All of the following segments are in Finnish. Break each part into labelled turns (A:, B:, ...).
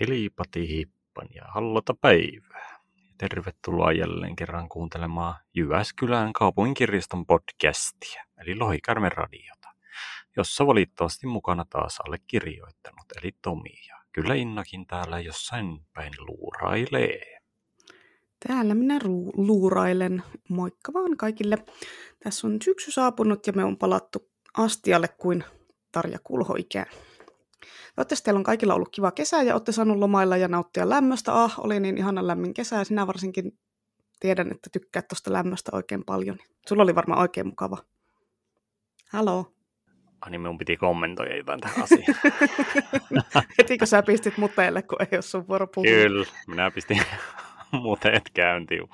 A: Hilipati hippan ja hallota päivää. Tervetuloa jälleen kerran kuuntelemaan Jyväskylän kaupunkirjaston podcastia, eli Lohikarmen radiota, jossa valitettavasti mukana taas allekirjoittanut, eli Tomi. Ja kyllä Innakin täällä jossain päin luurailee.
B: Täällä minä ru- luurailen. Moikka vaan kaikille. Tässä on syksy saapunut ja me on palattu astialle kuin Tarja Kulho ikään. Toivottavasti teillä on kaikilla ollut kiva kesä ja olette saanut lomailla ja nauttia lämmöstä. Ah, oli niin ihana lämmin kesä ja sinä varsinkin tiedän, että tykkäät tuosta lämmöstä oikein paljon. Sulla oli varmaan oikein mukava. Halo.
A: Ah niin, minun piti kommentoida jotain tähän asiaan.
B: Hetikö sä pistit muteille, kun ei ole sun vuoro puhua?
A: Kyllä, minä pistin muteet käyntiin.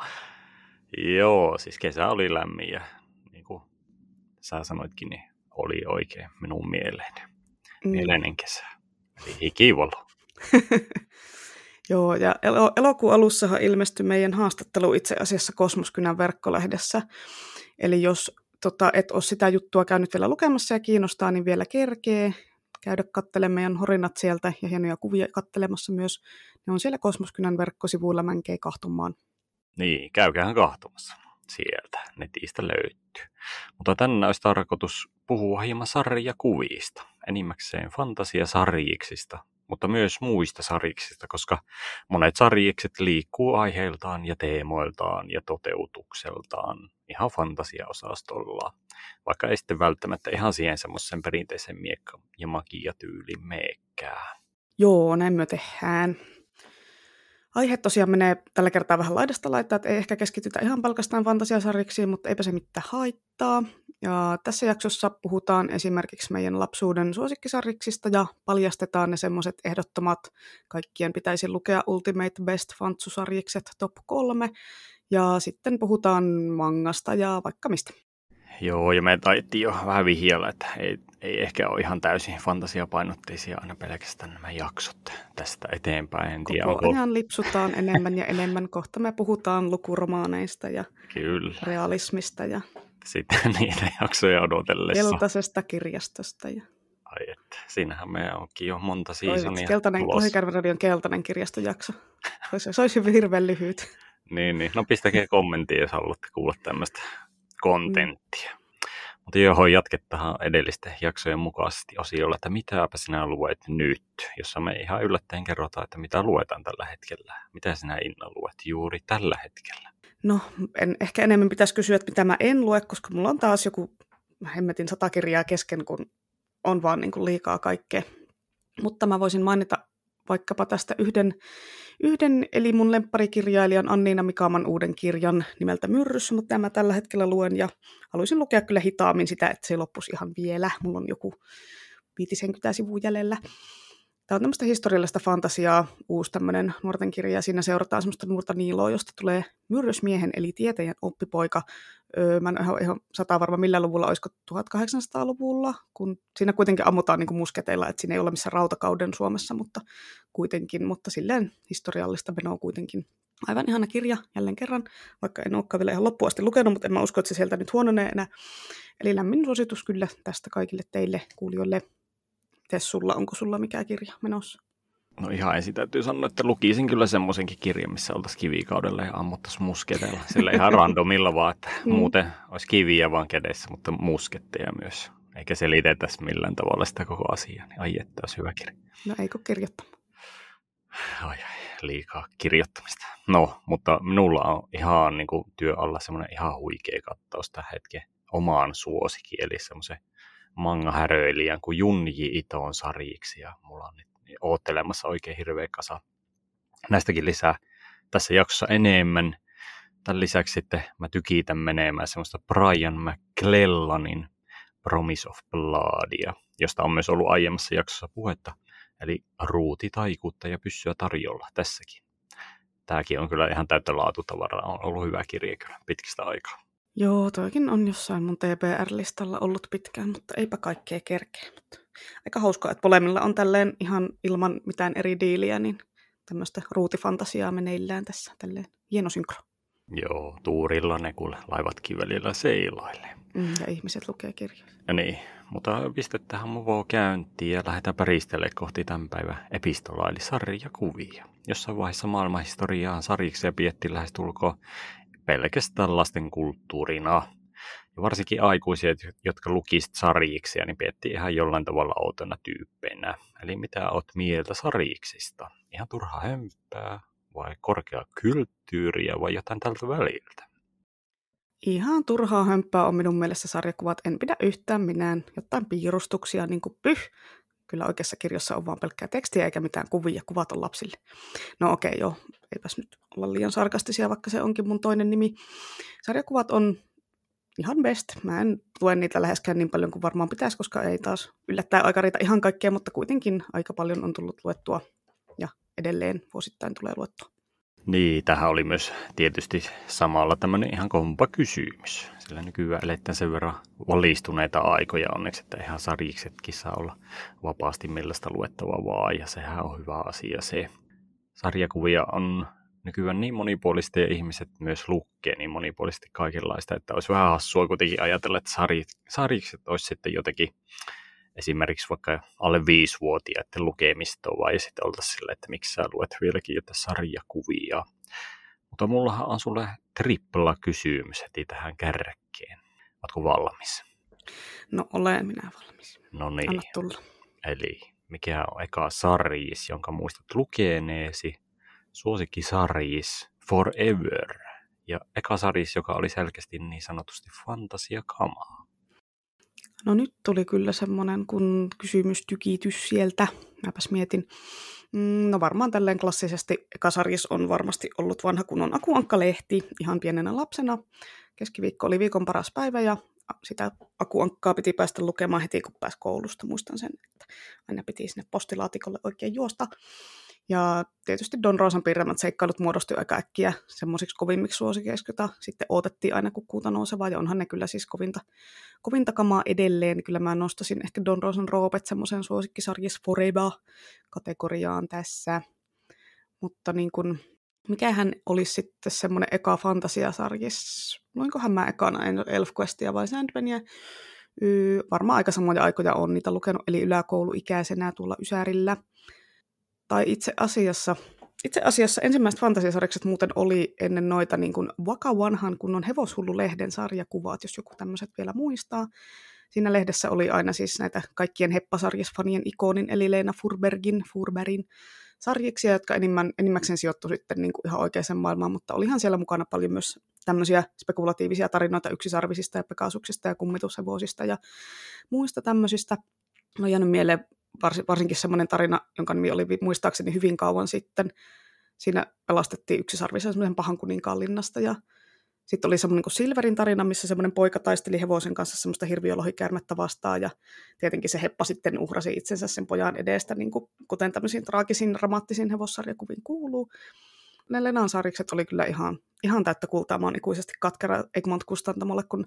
A: Joo, siis kesä oli lämmin ja niin kuin sä sanoitkin, niin oli oikein minun mieleeni.
B: Mm.
A: Mieleinen kesä. Eli hikivalo.
B: Joo, ja elo- elokuun alussahan ilmestyi meidän haastattelu itse asiassa Kosmoskynän verkkolehdessä. Eli jos tota, et ole sitä juttua käynyt vielä lukemassa ja kiinnostaa, niin vielä kerkee käydä katselemaan meidän horinat sieltä ja hienoja kuvia kattelemassa myös. Ne on siellä Kosmoskynän verkkosivuilla mänkei kahtumaan.
A: Niin, käykäähän kahtomassa sieltä. Netistä löytyy. Mutta tänään olisi tarkoitus puhua hieman sarjakuvista. Enimmäkseen fantasiasarjiksista, mutta myös muista sarjiksista, koska monet sarjikset liikkuu aiheiltaan ja teemoiltaan ja toteutukseltaan ihan fantasiaosastolla, vaikka ei sitten välttämättä ihan siihen semmoisen perinteisen miekka- ja magiatyyliin meekään.
B: Joo, näin me tehdään. Aihe tosiaan menee tällä kertaa vähän laidasta laittaa, että ei ehkä keskitytä ihan pelkästään fantasiasarjiksiin, mutta eipä se mitään haittaa. Ja tässä jaksossa puhutaan esimerkiksi meidän lapsuuden suosikkisarjiksista ja paljastetaan ne semmoiset ehdottomat, kaikkien pitäisi lukea Ultimate Best Fantsusarjikset top 3. Ja sitten puhutaan mangasta ja vaikka mistä.
A: Joo, ja me taittiin jo vähän vihjalla, että ei, ei ehkä ole ihan täysin fantasiapainotteisia aina pelkästään nämä jaksot tästä eteenpäin. En tiedä,
B: Koko
A: onko...
B: ajan lipsutaan enemmän ja enemmän. Kohta me puhutaan lukuromaaneista ja
A: Kyllä.
B: realismista ja
A: Sitten niitä jaksoja odotellessa.
B: keltaisesta kirjastosta. Ja...
A: Ai että, siinähän me onkin jo monta
B: Oi,
A: seasonia
B: keltainen. Lohikärven keltainen kirjastojakso. Se olisi, se olisi hirveän lyhyt.
A: Niin, niin. No pistäkää kommenttia, jos haluatte kuulla tämmöistä kontenttia. Mutta johon jatkettahan edellisten jaksojen mukaisesti osiolla, että mitäpä sinä luet nyt, jossa me ihan yllättäen kerrotaan, että mitä luetaan tällä hetkellä. Mitä sinä Inna luet juuri tällä hetkellä?
B: No, en, ehkä enemmän pitäisi kysyä, että mitä mä en lue, koska mulla on taas joku hemmetin sata kirjaa kesken, kun on vaan niin kuin liikaa kaikkea. Mutta mä voisin mainita vaikkapa tästä yhden, yhden eli mun lempparikirjailijan Anniina Mikaaman uuden kirjan nimeltä Myrrys, mutta mä tällä hetkellä luen ja haluaisin lukea kyllä hitaammin sitä, että se loppuisi ihan vielä. Mulla on joku 50 sivua jäljellä. Tämä on tämmöistä historiallista fantasiaa, uusi tämmöinen nuorten kirja, ja siinä seurataan semmoista nuorta Niiloa, josta tulee myrrysmiehen, eli tieteen oppipoika. Öö, mä en ihan, ihan sata varma millä luvulla, olisiko 1800-luvulla, kun siinä kuitenkin ammutaan niin musketeilla, että siinä ei ole missään rautakauden Suomessa, mutta kuitenkin, mutta silleen historiallista menoa kuitenkin. Aivan ihana kirja jälleen kerran, vaikka en olekaan vielä ihan loppuun asti lukenut, mutta en mä usko, että se sieltä nyt huononee enää. Eli lämmin suositus kyllä tästä kaikille teille kuulijoille. Mites sulla, onko sulla mikä kirja menossa?
A: No ihan ensin täytyy sanoa, että lukisin kyllä semmoisenkin kirjan, missä oltaisiin kivikaudella ja ammuttaisiin musketeilla. Sillä ihan randomilla vaan, että
B: Mm.
A: muuten olisi kiviä vaan kädessä, mutta musketteja myös. Eikä selitettäisi millään tavalla sitä koko asiaa. Niin ai että olisi hyvä kirja.
B: No eikö kirjoittamaan?
A: Ai, ai, liikaa kirjoittamista. No, mutta minulla on ihan niin kuin, työ alla semmoinen ihan huikea kattaus tähän hetken omaan suosikin, eli semmoisen manga-häröilijän kuin Junji Itoon sarjiksi, ja mulla on nyt oottelemassa oikein hirveä kasa näistäkin lisää tässä jaksossa enemmän. Tämän lisäksi sitten mä tykitän menemään semmoista Brian McClellanin Promise of Bloodia, josta on myös ollut aiemmassa jaksossa puhetta. Eli ruuti, taikuutta ja pyssyä tarjolla tässäkin. Tämäkin on kyllä ihan täyttä laatutavaraa. On ollut hyvä kirja kyllä pitkistä aikaa.
B: Joo, toikin on jossain mun TBR-listalla ollut pitkään, mutta eipä kaikkea kerkeä. Mutta aika hauskaa, että molemmilla on tälleen ihan ilman mitään eri diiliä, niin tämmöistä ruutifantasiaa meneillään tässä. Tälleen hieno synkro.
A: Joo, tuurilla ne kuule laivatkin välillä seilailee.
B: Mm, ja ihmiset lukee kirjoja.
A: Ja niin, mutta pistettähän muvoo käyntiin ja lähdetään päristelle kohti tämän päivän epistolaa, eli sarjakuvia. Jossain vaiheessa maailmanhistoriaan sarjiksi pietti lähestulkoon pelkästään lasten kulttuurina. Ja varsinkin aikuisia, jotka lukisivat sarjiksi, niin pietti ihan jollain tavalla outona tyyppeinä. Eli mitä oot mieltä sarjiksista? Ihan turha hömpää vai korkea kulttuuria vai jotain tältä väliltä?
B: Ihan turhaa hömppää on minun mielestä sarjakuvat. En pidä yhtään minään jotain piirustuksia, niin kuin pyh. Kyllä oikeassa kirjassa on vaan pelkkää tekstiä eikä mitään kuvia. Kuvat on lapsille. No okei, okay, joo. Eipäs nyt olla liian sarkastisia, vaikka se onkin mun toinen nimi. Sarjakuvat on ihan best. Mä en tue niitä läheskään niin paljon kuin varmaan pitäisi, koska ei taas yllättää aika riitä ihan kaikkea, mutta kuitenkin aika paljon on tullut luettua ja edelleen vuosittain tulee luettua.
A: Niin, tähän oli myös tietysti samalla tämmöinen ihan kompa kysymys. Sillä nykyään eletään sen verran valistuneita aikoja onneksi, että ihan sarjiksetkin saa olla vapaasti millaista luettavaa vaan, ja sehän on hyvä asia se. Sarjakuvia on nykyään niin monipuolista ja ihmiset myös lukee niin monipuolisesti kaikenlaista, että olisi vähän hassua kuitenkin ajatella, että sarjikset olisi sitten jotenkin esimerkiksi vaikka alle viisivuotiaiden lukemistoa vai sitten oltaisiin sillä, että miksi sä luet vieläkin jotain sarjakuvia. Mutta mullahan on sulle tripla kysymys heti tähän kärkeen. Oletko valmis?
B: No olen minä valmis.
A: No niin.
B: Anna tulla.
A: Eli mikä on eka sarjis, jonka muistat lukeneesi? Suosikki sarjis Forever. Ja eka sarjis, joka oli selkeästi niin sanotusti fantasiakamaa.
B: No nyt tuli kyllä semmoinen kun kysymystykitys sieltä. Mäpäs mietin. Mm, no varmaan tälleen klassisesti Kasaris on varmasti ollut vanha kunnon akuankkalehti ihan pienenä lapsena. Keskiviikko oli viikon paras päivä ja sitä akuankkaa piti päästä lukemaan heti kun pääsi koulusta. Muistan sen, että aina piti sinne postilaatikolle oikein juosta. Ja tietysti Don Rosan piirremät seikkailut muodostui aika äkkiä semmoisiksi kovimmiksi suosikeiksi, joita sitten odotettiin aina kun kuuta nousevaa, ja onhan ne kyllä siis kovinta, kovinta kamaa edelleen. Kyllä mä nostasin ehkä Don Rosan roopet semmoisen suosikkisarjis Forever-kategoriaan tässä. Mutta niin kun, mikähän olisi sitten semmoinen eka fantasiasarjis? Luinkohan mä ekana Elfquestia vai Sandmania? Yy, varmaan aika samoja aikoja on niitä lukenut, eli yläkouluikäisenä tuolla Ysärillä tai itse asiassa, itse asiassa ensimmäiset fantasiasarjakset muuten oli ennen noita niin kuin Vaka Vanhan kunnon hevoshullu-lehden sarjakuvat, jos joku tämmöiset vielä muistaa. Siinä lehdessä oli aina siis näitä kaikkien heppasarjasfanien ikonin, eli Leena Furbergin, Furberin sarjiksia, jotka enimmän, enimmäkseen sijoittu sitten niin kuin ihan oikeaan maailmaan, mutta olihan siellä mukana paljon myös tämmöisiä spekulatiivisia tarinoita yksisarvisista ja pekasuksista ja kummitushevosista ja muista tämmöisistä. No jäänyt mieleen varsinkin semmoinen tarina, jonka nimi oli muistaakseni hyvin kauan sitten. Siinä pelastettiin yksi sarvisen semmoisen pahan kuninkaan linnasta ja sitten oli semmoinen kuin Silverin tarina, missä semmoinen poika taisteli hevosen kanssa semmoista hirviölohikäärmettä vastaan ja tietenkin se heppa sitten uhrasi itsensä sen pojan edestä, niin kuin, kuten tämmöisiin traagisiin, dramaattisiin hevossarjakuviin kuuluu ne Lenan sarjikset oli kyllä ihan, ihan täyttä kultaa. Mä oon ikuisesti katkera Egmont kustantamolle, kun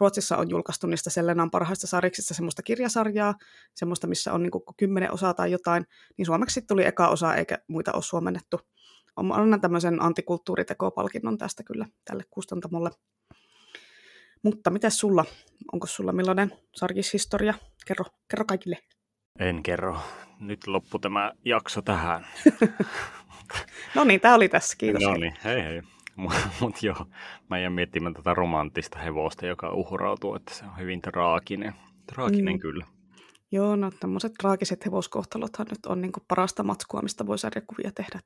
B: Ruotsissa on julkaistu niistä sen Lenan parhaista sarjiksista semmoista kirjasarjaa, semmoista, missä on niin kymmenen osaa tai jotain, niin suomeksi tuli eka osa eikä muita ole suomennettu. Annan tämmöisen antikulttuuritekopalkinnon tästä kyllä tälle kustantamolle. Mutta mitä sulla? Onko sulla millainen sarjishistoria? Kerro, kerro kaikille.
A: En kerro. Nyt loppu tämä jakso tähän.
B: no niin, tämä oli tässä. Kiitos.
A: No niin, hei hei. Mutta joo, mä jään miettimään tätä romanttista hevosta, joka uhrautuu, että se on hyvin traaginen. Traaginen mm. kyllä.
B: Joo, no tämmöiset traagiset hevoskohtalothan nyt on niin parasta matskua, mistä voi sarjakuvia tehdä.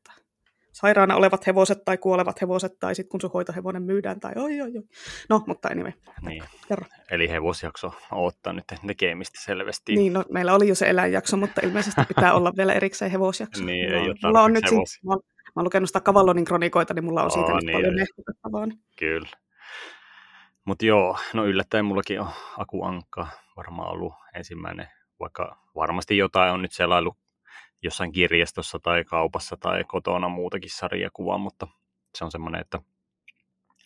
B: Sairaana olevat hevoset tai kuolevat hevoset tai sitten kun sun hoitohevonen myydään tai oi oi oi. No, mutta anyway.
A: Niin. Kerro. Eli hevosjakso odottaa nyt tekemistä selvästi.
B: Niin, no meillä oli jo se eläinjakso, mutta ilmeisesti pitää olla vielä erikseen hevosjakso.
A: niin, ei
B: mulla on nyt siis, mä, mä oon lukenut sitä Kavallonin kronikoita, niin mulla on siitä oh, niin, paljon ehdotettavaa. Niin.
A: Kyllä. Mutta joo, no yllättäen mullakin on Aku Ankka varmaan ollut ensimmäinen, vaikka varmasti jotain on nyt selailu jossain kirjastossa tai kaupassa tai kotona muutakin sarjakuvaa, mutta se on semmoinen, että,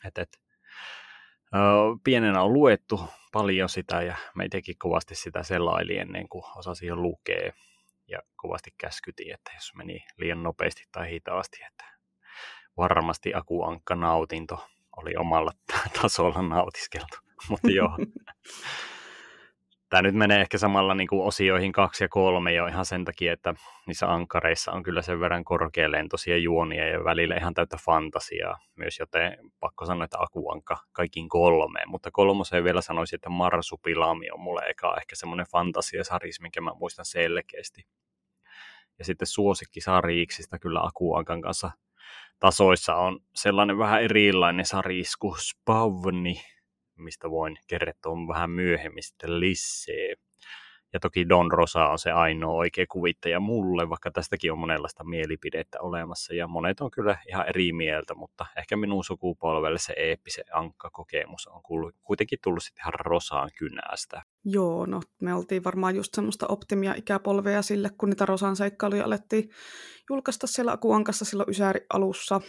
A: että, että pienenä on luettu paljon sitä ja me teki kovasti sitä selaili ennen kuin osasi jo lukea ja kovasti käskyti, että jos meni liian nopeasti tai hitaasti, että varmasti akuankka nautinto oli omalla tasolla nautiskeltu. Mutta joo. Tämä nyt menee ehkä samalla niin kuin osioihin kaksi ja kolme jo ihan sen takia, että niissä ankareissa on kyllä sen verran korkealentoisia juonia ja välillä ihan täyttä fantasiaa myös, joten pakko sanoa, että Akuanka kaikkiin kolmeen. Mutta kolmoseen vielä sanoisin, että Marsupilami on mulle eka ehkä semmoinen fantasiasaris, minkä mä muistan selkeästi. Ja sitten suosikkisariiksista kyllä Akuankan kanssa tasoissa on sellainen vähän erilainen saris kuin Spavni, mistä voin kertoa vähän myöhemmin sitten lisää. Ja toki Don Rosa on se ainoa oikea kuvittaja mulle, vaikka tästäkin on monenlaista mielipidettä olemassa. Ja monet on kyllä ihan eri mieltä, mutta ehkä minun sukupolvelle se eeppisen ankka-kokemus on kuitenkin tullut sitten ihan Rosaan kynästä.
B: Joo, no me oltiin varmaan just semmoista optimia ikäpolvea sille, kun niitä Rosan seikkailuja alettiin julkaista siellä Akuankassa silloin Ysäri alussa.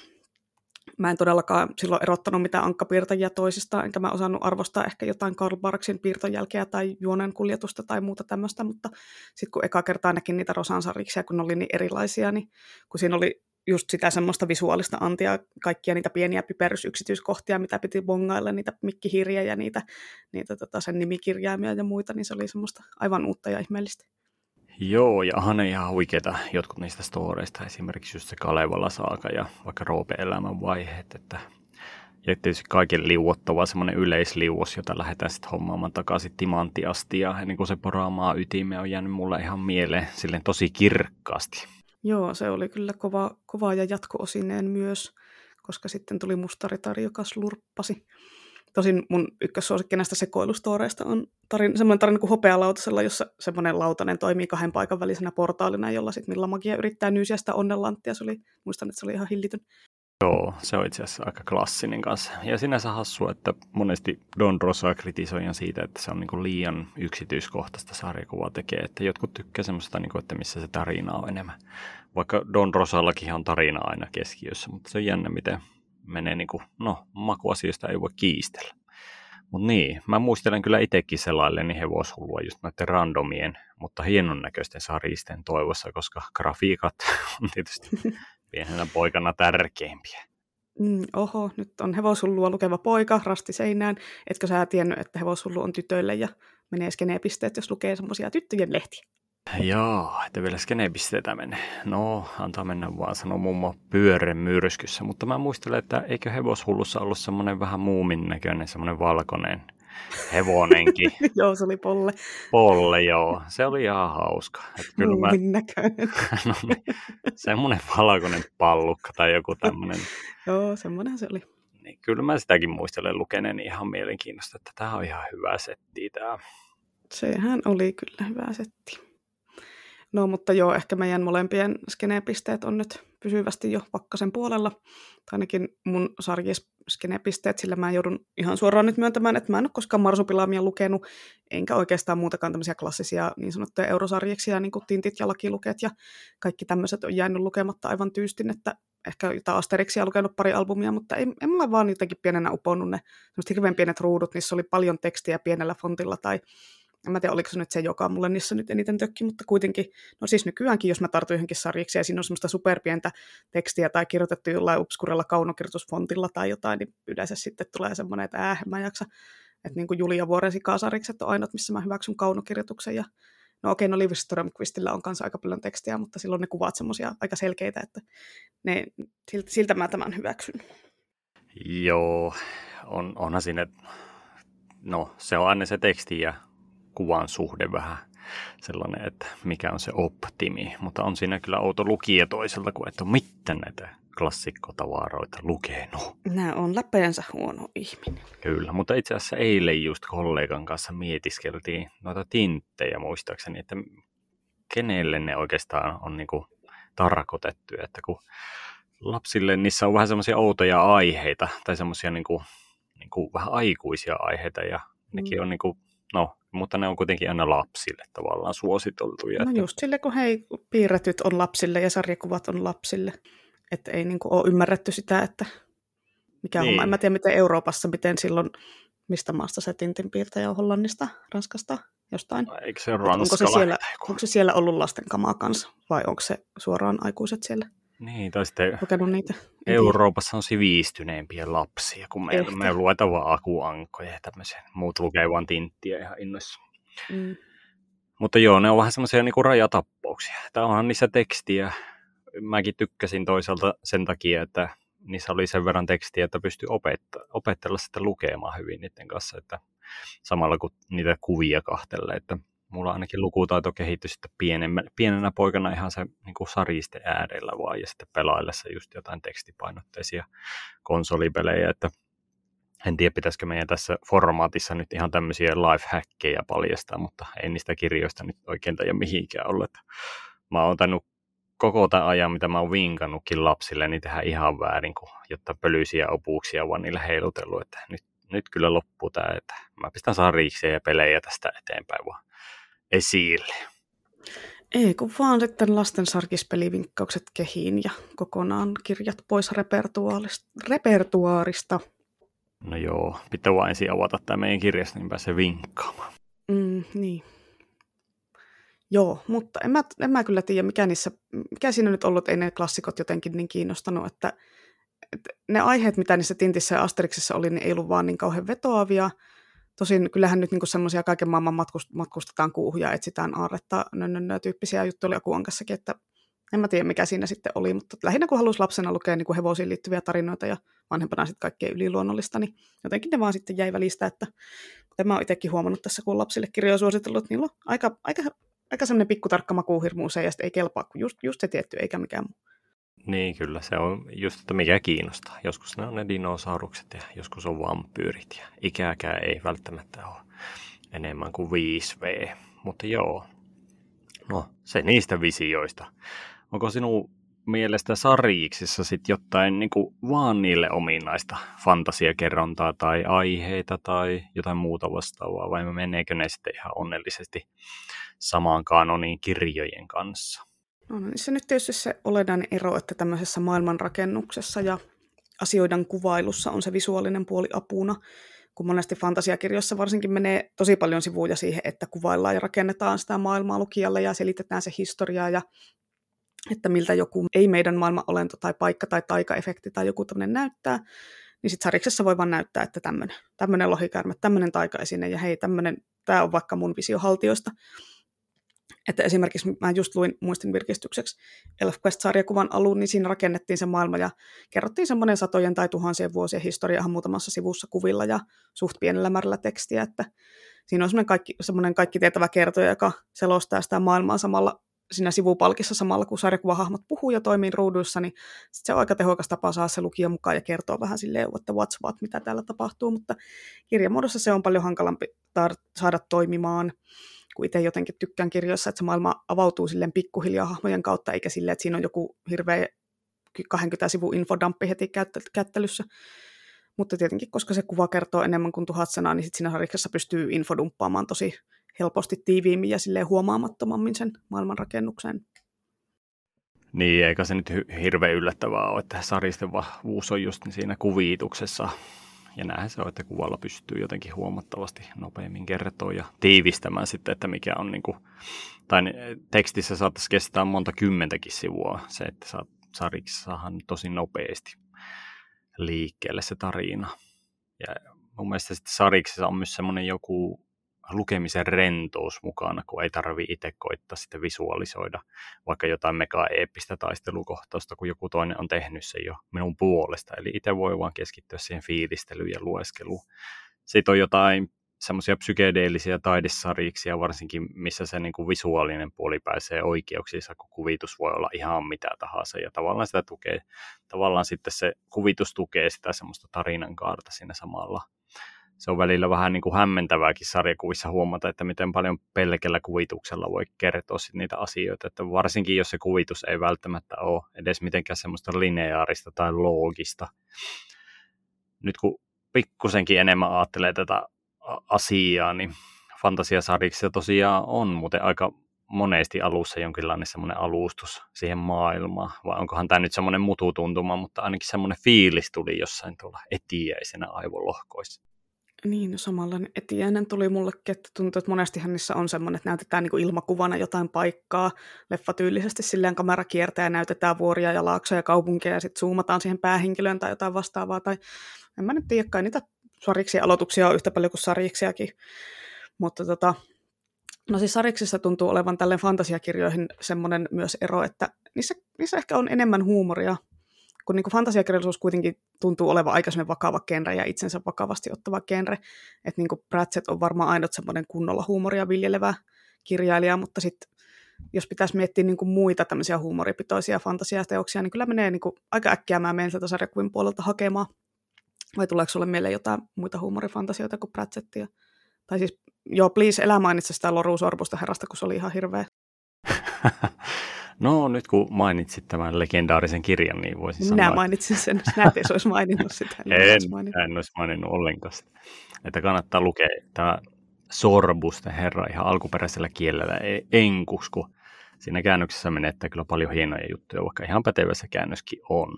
B: Mä en todellakaan silloin erottanut mitään ankkapiirtäjiä toisistaan, enkä mä osannut arvostaa ehkä jotain Karl Barksin piirtojälkeä tai juonen kuljetusta tai muuta tämmöistä, mutta sitten kun eka kertaa näkin niitä rosansariksia, kun ne oli niin erilaisia, niin kun siinä oli just sitä semmoista visuaalista antia, kaikkia niitä pieniä piperysyksityiskohtia, mitä piti bongailla, niitä mikkihirjejä ja niitä, niitä tota, sen nimikirjaimia ja muita, niin se oli semmoista aivan uutta ja ihmeellistä.
A: Joo, ja onhan ne ihan huikeita jotkut niistä storeista, esimerkiksi just se Kalevala saaka ja vaikka Roope-elämän vaiheet, että ja tietysti kaiken liuottava semmoinen yleisliuos, jota lähdetään sitten hommaamaan takaisin timanttiasti ja ennen kuin se poraamaa ytime on jäänyt mulle ihan mieleen silleen tosi kirkkaasti.
B: Joo, se oli kyllä kova, kova ja jatko-osineen myös, koska sitten tuli mustaritari, joka slurppasi. Tosin mun ykkössuosikki näistä sekoilustoreista on tarin, semmoinen tarina kuin Hopealautasella, jossa semmoinen lautanen toimii kahden paikan välisenä portaalina, jolla sitten Milla Magia yrittää nyysiä sitä onnenlanttia. Se oli, muistan, että se oli ihan hillitön.
A: Joo, se on itse asiassa aika klassinen kanssa. Ja sinänsä hassu, että monesti Don Rosa kritisoijan siitä, että se on niin liian yksityiskohtaista sarjakuvaa tekee. Että jotkut tykkää semmoista, niin että missä se tarina on enemmän. Vaikka Don Rosallakin on tarina aina keskiössä, mutta se on jännä, miten menee niin kuin, no, makuasioista ei voi kiistellä. Mutta niin, mä muistelen kyllä itsekin niin hevoshullua just noiden randomien, mutta hienon näköisten saristen toivossa, koska grafiikat on tietysti pienenä poikana tärkeimpiä.
B: Mm, oho, nyt on hevoshullua lukeva poika, rasti seinään. Etkö sä tiennyt, että hevoshullu on tytöille ja menee skeneepisteet, jos lukee semmoisia tyttöjen lehtiä?
A: Joo, että vielä skenepisteitä menee. No, antaa mennä vaan, sanoo mummo pyörren myrskyssä. Mutta mä muistelen, että eikö hevoshullussa ollut semmoinen vähän muumin näköinen, semmoinen valkoinen hevonenkin.
B: joo, se oli Polle.
A: Polle, joo. Se oli ihan hauska.
B: Että kyllä mä... näköinen.
A: no, niin, semmoinen valkoinen pallukka tai joku tämmöinen.
B: joo, semmoinen se oli.
A: Niin, kyllä mä sitäkin muistelen lukeneen ihan mielenkiintoista, että tämä on ihan hyvä setti tämä.
B: Sehän oli kyllä hyvä setti. No, mutta joo, ehkä meidän molempien skenepisteet on nyt pysyvästi jo pakkasen puolella. Tai ainakin mun sarjis skenepisteet, sillä mä joudun ihan suoraan nyt myöntämään, että mä en ole koskaan Marsupilaamia lukenut, enkä oikeastaan muutakaan tämmöisiä klassisia niin sanottuja eurosarjeksia, niin kuin Tintit ja Lakiluket ja kaikki tämmöiset on jäänyt lukematta aivan tyystin, että ehkä jotain Asterixia lukenut pari albumia, mutta ei, en mulla vaan jotenkin pienenä uponnut ne hirveän pienet ruudut, niissä oli paljon tekstiä pienellä fontilla tai en mä tiedä, oliko se nyt se, joka mulle niissä nyt eniten tökki, mutta kuitenkin, no siis nykyäänkin, jos mä tartun johonkin sarjiksi ja siinä on semmoista superpientä tekstiä tai kirjoitettu jollain obskurella kaunokirjoitusfontilla tai jotain, niin yleensä sitten tulee semmoinen, että äh, mä jaksa. Että niin kuin Julia Vuoren sikasarjikset on ainoat, missä mä hyväksyn kaunokirjoituksen ja No okei, no Liv Strömqvistillä on kanssa aika paljon tekstiä, mutta silloin ne kuvat semmoisia aika selkeitä, että ne, siltä, siltä mä tämän hyväksyn.
A: Joo, on, onhan siinä, no se on aina se teksti ja kuvan suhde vähän sellainen, että mikä on se optimi. Mutta on siinä kyllä outo lukija toiselta, kun et ole mitään näitä klassikkotavaroita lukenut.
B: Nämä on läpeensä huono ihminen.
A: Kyllä, mutta itse asiassa eilen just kollegan kanssa mietiskeltiin noita tinttejä muistaakseni, että kenelle ne oikeastaan on niinku tarkoitettu, että kun lapsille niissä on vähän semmoisia outoja aiheita tai semmoisia niinku, niinku vähän aikuisia aiheita ja nekin mm. on niinku no, mutta ne on kuitenkin aina lapsille tavallaan suositeltuja.
B: No että... just sille, kun hei, piirretyt on lapsille ja sarjakuvat on lapsille. Että ei niin kuin, ole ymmärretty sitä, että mikä niin. homma. En mä tiedä, miten Euroopassa, miten silloin, mistä maasta se Tintin piirtäjä on Hollannista, Ranskasta, jostain.
A: No, eikö se ole onko
B: se, siellä, onko se siellä ollut lasten kamaa kanssa vai onko se suoraan aikuiset siellä?
A: Niin, tai sitten
B: lukenut niitä.
A: Euroopassa on sivistyneempiä lapsia, kun me, me luetaan vaan akuankoja ja tämmöisiä. Muut lukee vaan tinttiä ihan innoissa. Mm. Mutta joo, ne on vähän semmoisia niinku rajatappauksia. Tämä onhan niissä tekstiä. Mäkin tykkäsin toisaalta sen takia, että niissä oli sen verran tekstiä, että pystyi opetta- opettella sitä lukemaan hyvin niiden kanssa, että samalla kun niitä kuvia kahtelee, että mulla ainakin lukutaito kehittyi sitten pienemmä, pienenä poikana ihan se niin kuin sariste äärellä vaan ja sitten pelaillessa just jotain tekstipainotteisia konsolipelejä, että en tiedä, pitäisikö meidän tässä formaatissa nyt ihan tämmöisiä life-häkkejä paljastaa, mutta ei niistä kirjoista nyt oikein tai mihinkään ollut. Mä oon tainnut koko tämän ajan, mitä mä oon vinkannutkin lapsille, niin tehdään ihan väärin, kun jotta pölyisiä opuuksia vaan niille heilutellut, että nyt, nyt kyllä loppuu tämä, että mä pistän sariksia ja pelejä tästä eteenpäin vaan esille.
B: Ei, kun vaan sitten lasten sarkispelivinkkaukset kehiin ja kokonaan kirjat pois repertuaarista.
A: No joo, pitää vain ensin avata tämä meidän kirjasta, niin pääsee vinkkaamaan.
B: Mm, niin. Joo, mutta en mä, en mä kyllä tiedä, mikä, niissä, mikä siinä nyt ollut, ei ne klassikot jotenkin niin kiinnostanut, että, että ne aiheet, mitä niissä Tintissä ja Asteriksissa oli, niin ei ollut vaan niin kauhean vetoavia. Tosin kyllähän nyt niin semmoisia kaiken maailman matkustetaan kuuhuja, etsitään aarretta, nö, tyyppisiä juttuja oli Akuankassakin, että en mä tiedä mikä siinä sitten oli, mutta lähinnä kun halusi lapsena lukea niin kuin hevosiin liittyviä tarinoita ja vanhempana sitten kaikkea yliluonnollista, niin jotenkin ne vaan sitten jäi välistä, että kuten mä oon itsekin huomannut tässä, kun lapsille kirjoja suositellut, niillä on aika, aika, aika semmoinen pikkutarkka makuuhirmuus ja sitten ei kelpaa kuin just, just se tietty eikä mikään muu.
A: Niin, kyllä se on just, että mikä kiinnostaa. Joskus ne on ne dinosaurukset ja joskus on vampyyrit ja ikääkään ei välttämättä ole enemmän kuin 5V. Mutta joo, no se niistä visioista. Onko sinun mielestä sarjiksissa sitten jotain niin kuin vaan niille ominaista fantasiakerrontaa tai aiheita tai jotain muuta vastaavaa, vai meneekö ne sitten ihan onnellisesti samaan kanoniin kirjojen kanssa?
B: No, no se nyt tietysti se olennainen ero, että tämmöisessä maailmanrakennuksessa ja asioiden kuvailussa on se visuaalinen puoli apuna, kun monesti fantasiakirjoissa varsinkin menee tosi paljon sivuja siihen, että kuvaillaan ja rakennetaan sitä maailmaa lukijalle ja selitetään se historiaa ja että miltä joku ei meidän maailman olento tai paikka tai taikaefekti tai joku tämmöinen näyttää, niin sitten sariksessa voi vaan näyttää, että tämmöinen, tämmöinen lohikäärme, tämmöinen taikaesine ja hei, tämmöinen, tämä on vaikka mun visiohaltiosta. Että esimerkiksi mä just luin muistin virkistykseksi ElfQuest-sarjakuvan alun, niin siinä rakennettiin se maailma ja kerrottiin semmoinen satojen tai tuhansien vuosien historia ihan muutamassa sivussa kuvilla ja suht pienellä määrällä tekstiä, että siinä on semmoinen kaikki, semmoinen kaikki tietävä kertoja, joka selostaa sitä maailmaa samalla siinä sivupalkissa samalla, kun sarjakuvahahmot puhuu ja toimii ruuduissa, niin sit se on aika tehokas tapa saada se lukija mukaan ja kertoa vähän silleen, että what's what, mitä täällä tapahtuu, mutta kirjamuodossa se on paljon hankalampi tar- saada toimimaan, kun itse jotenkin tykkään kirjoissa, että se maailma avautuu silleen pikkuhiljaa hahmojen kautta, eikä silleen, että siinä on joku hirveä 20 sivun infodamppi heti kättelyssä. Mutta tietenkin, koska se kuva kertoo enemmän kuin tuhat sanaa, niin sitten siinä sarjassa pystyy infodumppaamaan tosi helposti tiiviimmin ja silleen huomaamattomammin sen maailmanrakennuksen.
A: Niin, eikä se nyt hirveän yllättävää ole, että saristen vahvuus on just siinä kuvituksessa. Ja näinhän se on, että kuvalla pystyy jotenkin huomattavasti nopeammin kertoa ja tiivistämään sitten, että mikä on niin kuin, tai tekstissä saattaisi kestää monta kymmentäkin sivua se, että saat sariksi saadaan tosi nopeasti liikkeelle se tarina. Ja mun mielestä sitten sariksessa on myös semmoinen joku lukemisen rentous mukana, kun ei tarvi itse koittaa sitten visualisoida vaikka jotain mega-eeppistä taistelukohtausta, kun joku toinen on tehnyt sen jo minun puolesta. Eli itse voi vaan keskittyä siihen fiilistelyyn ja lueskeluun. Sitten on jotain semmoisia psykedeellisiä taidesarjiksia varsinkin, missä se niin kuin visuaalinen puoli pääsee oikeuksiinsa, kun kuvitus voi olla ihan mitä tahansa, ja tavallaan sitä tukee, tavallaan sitten se kuvitus tukee sitä semmoista tarinan kaarta siinä samalla se on välillä vähän niin kuin hämmentävääkin sarjakuvissa huomata, että miten paljon pelkällä kuvituksella voi kertoa sit niitä asioita, että varsinkin jos se kuvitus ei välttämättä ole edes mitenkään semmoista lineaarista tai loogista. Nyt kun pikkusenkin enemmän ajattelee tätä asiaa, niin fantasiasarjiksi tosiaan on muuten aika monesti alussa jonkinlainen semmoinen alustus siihen maailmaan, vai onkohan tämä nyt semmoinen mututuntuma, mutta ainakin semmoinen fiilis tuli jossain tuolla etiäisenä aivolohkoissa.
B: Niin, no samanlainen etiäinen tuli mullekin, että tuntuu, että monestihan niissä on semmoinen, että näytetään niin ilmakuvana jotain paikkaa leffatyylisesti, silleen kamera kiertää ja näytetään vuoria ja laaksoja ja kaupunkia ja sitten zoomataan siihen päähenkilöön tai jotain vastaavaa. Tai en mä nyt tiedä, kai niitä sariksi aloituksia on yhtä paljon kuin sarjiksiakin. Mutta tota, no siis sariksissa tuntuu olevan tälle fantasiakirjoihin semmoinen myös ero, että niissä, niissä ehkä on enemmän huumoria kun niin fantasiakirjallisuus kuitenkin tuntuu olevan aikaisemmin vakava genre ja itsensä vakavasti ottava genre, että niin Pratchett on varmaan ainut semmoinen kunnolla huumoria viljelevä kirjailija, mutta sitten jos pitäisi miettiä niin kuin muita tämmöisiä huumoripitoisia fantasiateoksia, niin kyllä menee niin kuin aika äkkiä mä menen sieltä sarjakuvin puolelta hakemaan. Vai tuleeko sulle mieleen jotain muita huumorifantasioita kuin Pratchettia? Tai siis, joo, please, elä mainitse sitä Loru Sorbusta herrasta, kun se oli ihan hirveä.
A: No nyt kun mainitsit tämän legendaarisen kirjan, niin voisin sanoa...
B: Minä mainitsin sen, sinä et olisi maininnut sitä.
A: En, en, maininnut. en olisi maininnut ollenkaan sitä. Että kannattaa lukea tämä Sorbusten herra ihan alkuperäisellä kielellä e- enkus, kun siinä käännöksessä menettää kyllä paljon hienoja juttuja, vaikka ihan pätevässä käännöskin on.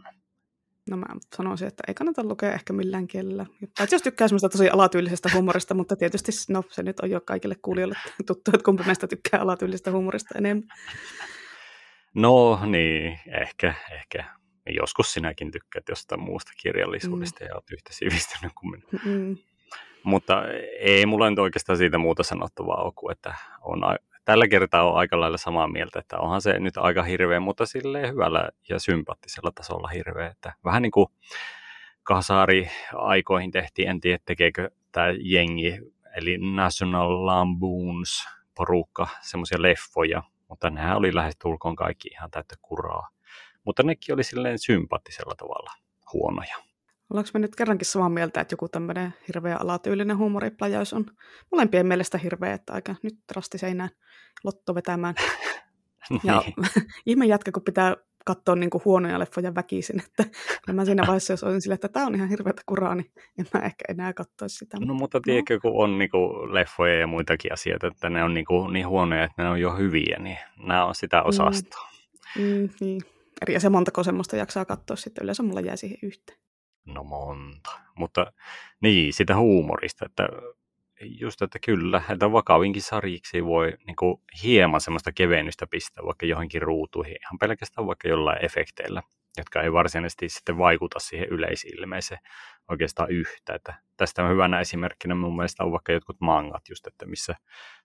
B: No mä sanoisin, että ei kannata lukea ehkä millään kielellä. Paitsi jos tykkää semmoista tosi alatyylisestä humorista, mutta tietysti no, se nyt on jo kaikille kuulijoille tuttu, että kumpi meistä tykkää alatyylisestä humorista enemmän.
A: No niin, ehkä, ehkä. Joskus sinäkin tykkäät jostain muusta kirjallisuudesta mm. ja olet yhtä sivistynyt kuin minä. Mm. Mutta ei mulla nyt oikeastaan siitä muuta sanottavaa ole kuin, että on, tällä kertaa on aika lailla samaa mieltä, että onhan se nyt aika hirveä, mutta silleen hyvällä ja sympaattisella tasolla hirveä. Että vähän niin kuin Kasaari-aikoihin tehtiin, en tiedä tekeekö tämä jengi, eli National Lampoons porukka, semmoisia leffoja, mutta nehän oli lähes tulkoon kaikki ihan täyttä kuraa. Mutta nekin oli silleen sympaattisella tavalla huonoja.
B: Ollaanko me nyt kerrankin samaa mieltä, että joku tämmöinen hirveä alatyylinen huumoriplajaus on molempien mielestä hirveä, että aika nyt rasti seinään lotto vetämään. niin. Ja ihme jätkä, kun pitää katsoa niin kuin huonoja leffoja väkisin. Että mä siinä vaiheessa, jos olisin silleen, että tämä on ihan hirveätä kuraa, niin en mä ehkä enää katsoisi sitä.
A: No mutta tiedätkö, kun on niin kuin leffoja ja muitakin asioita, että ne on niin, kuin niin huonoja, että ne on jo hyviä, niin nämä on sitä osastoa.
B: Mm, mm, niin. Eri asia montako semmoista jaksaa katsoa sitten, yleensä mulla jää siihen yhteen.
A: No monta. Mutta niin, sitä huumorista, että just, että kyllä, että vakavinkin sarjiksi voi niin kuin, hieman semmoista kevennystä pistää vaikka johonkin ruutuihin, ihan pelkästään vaikka jollain efekteillä jotka ei varsinaisesti sitten vaikuta siihen yleisilmeeseen oikeastaan yhtä. Että tästä on hyvänä esimerkkinä mun mielestä on vaikka jotkut mangat just, että missä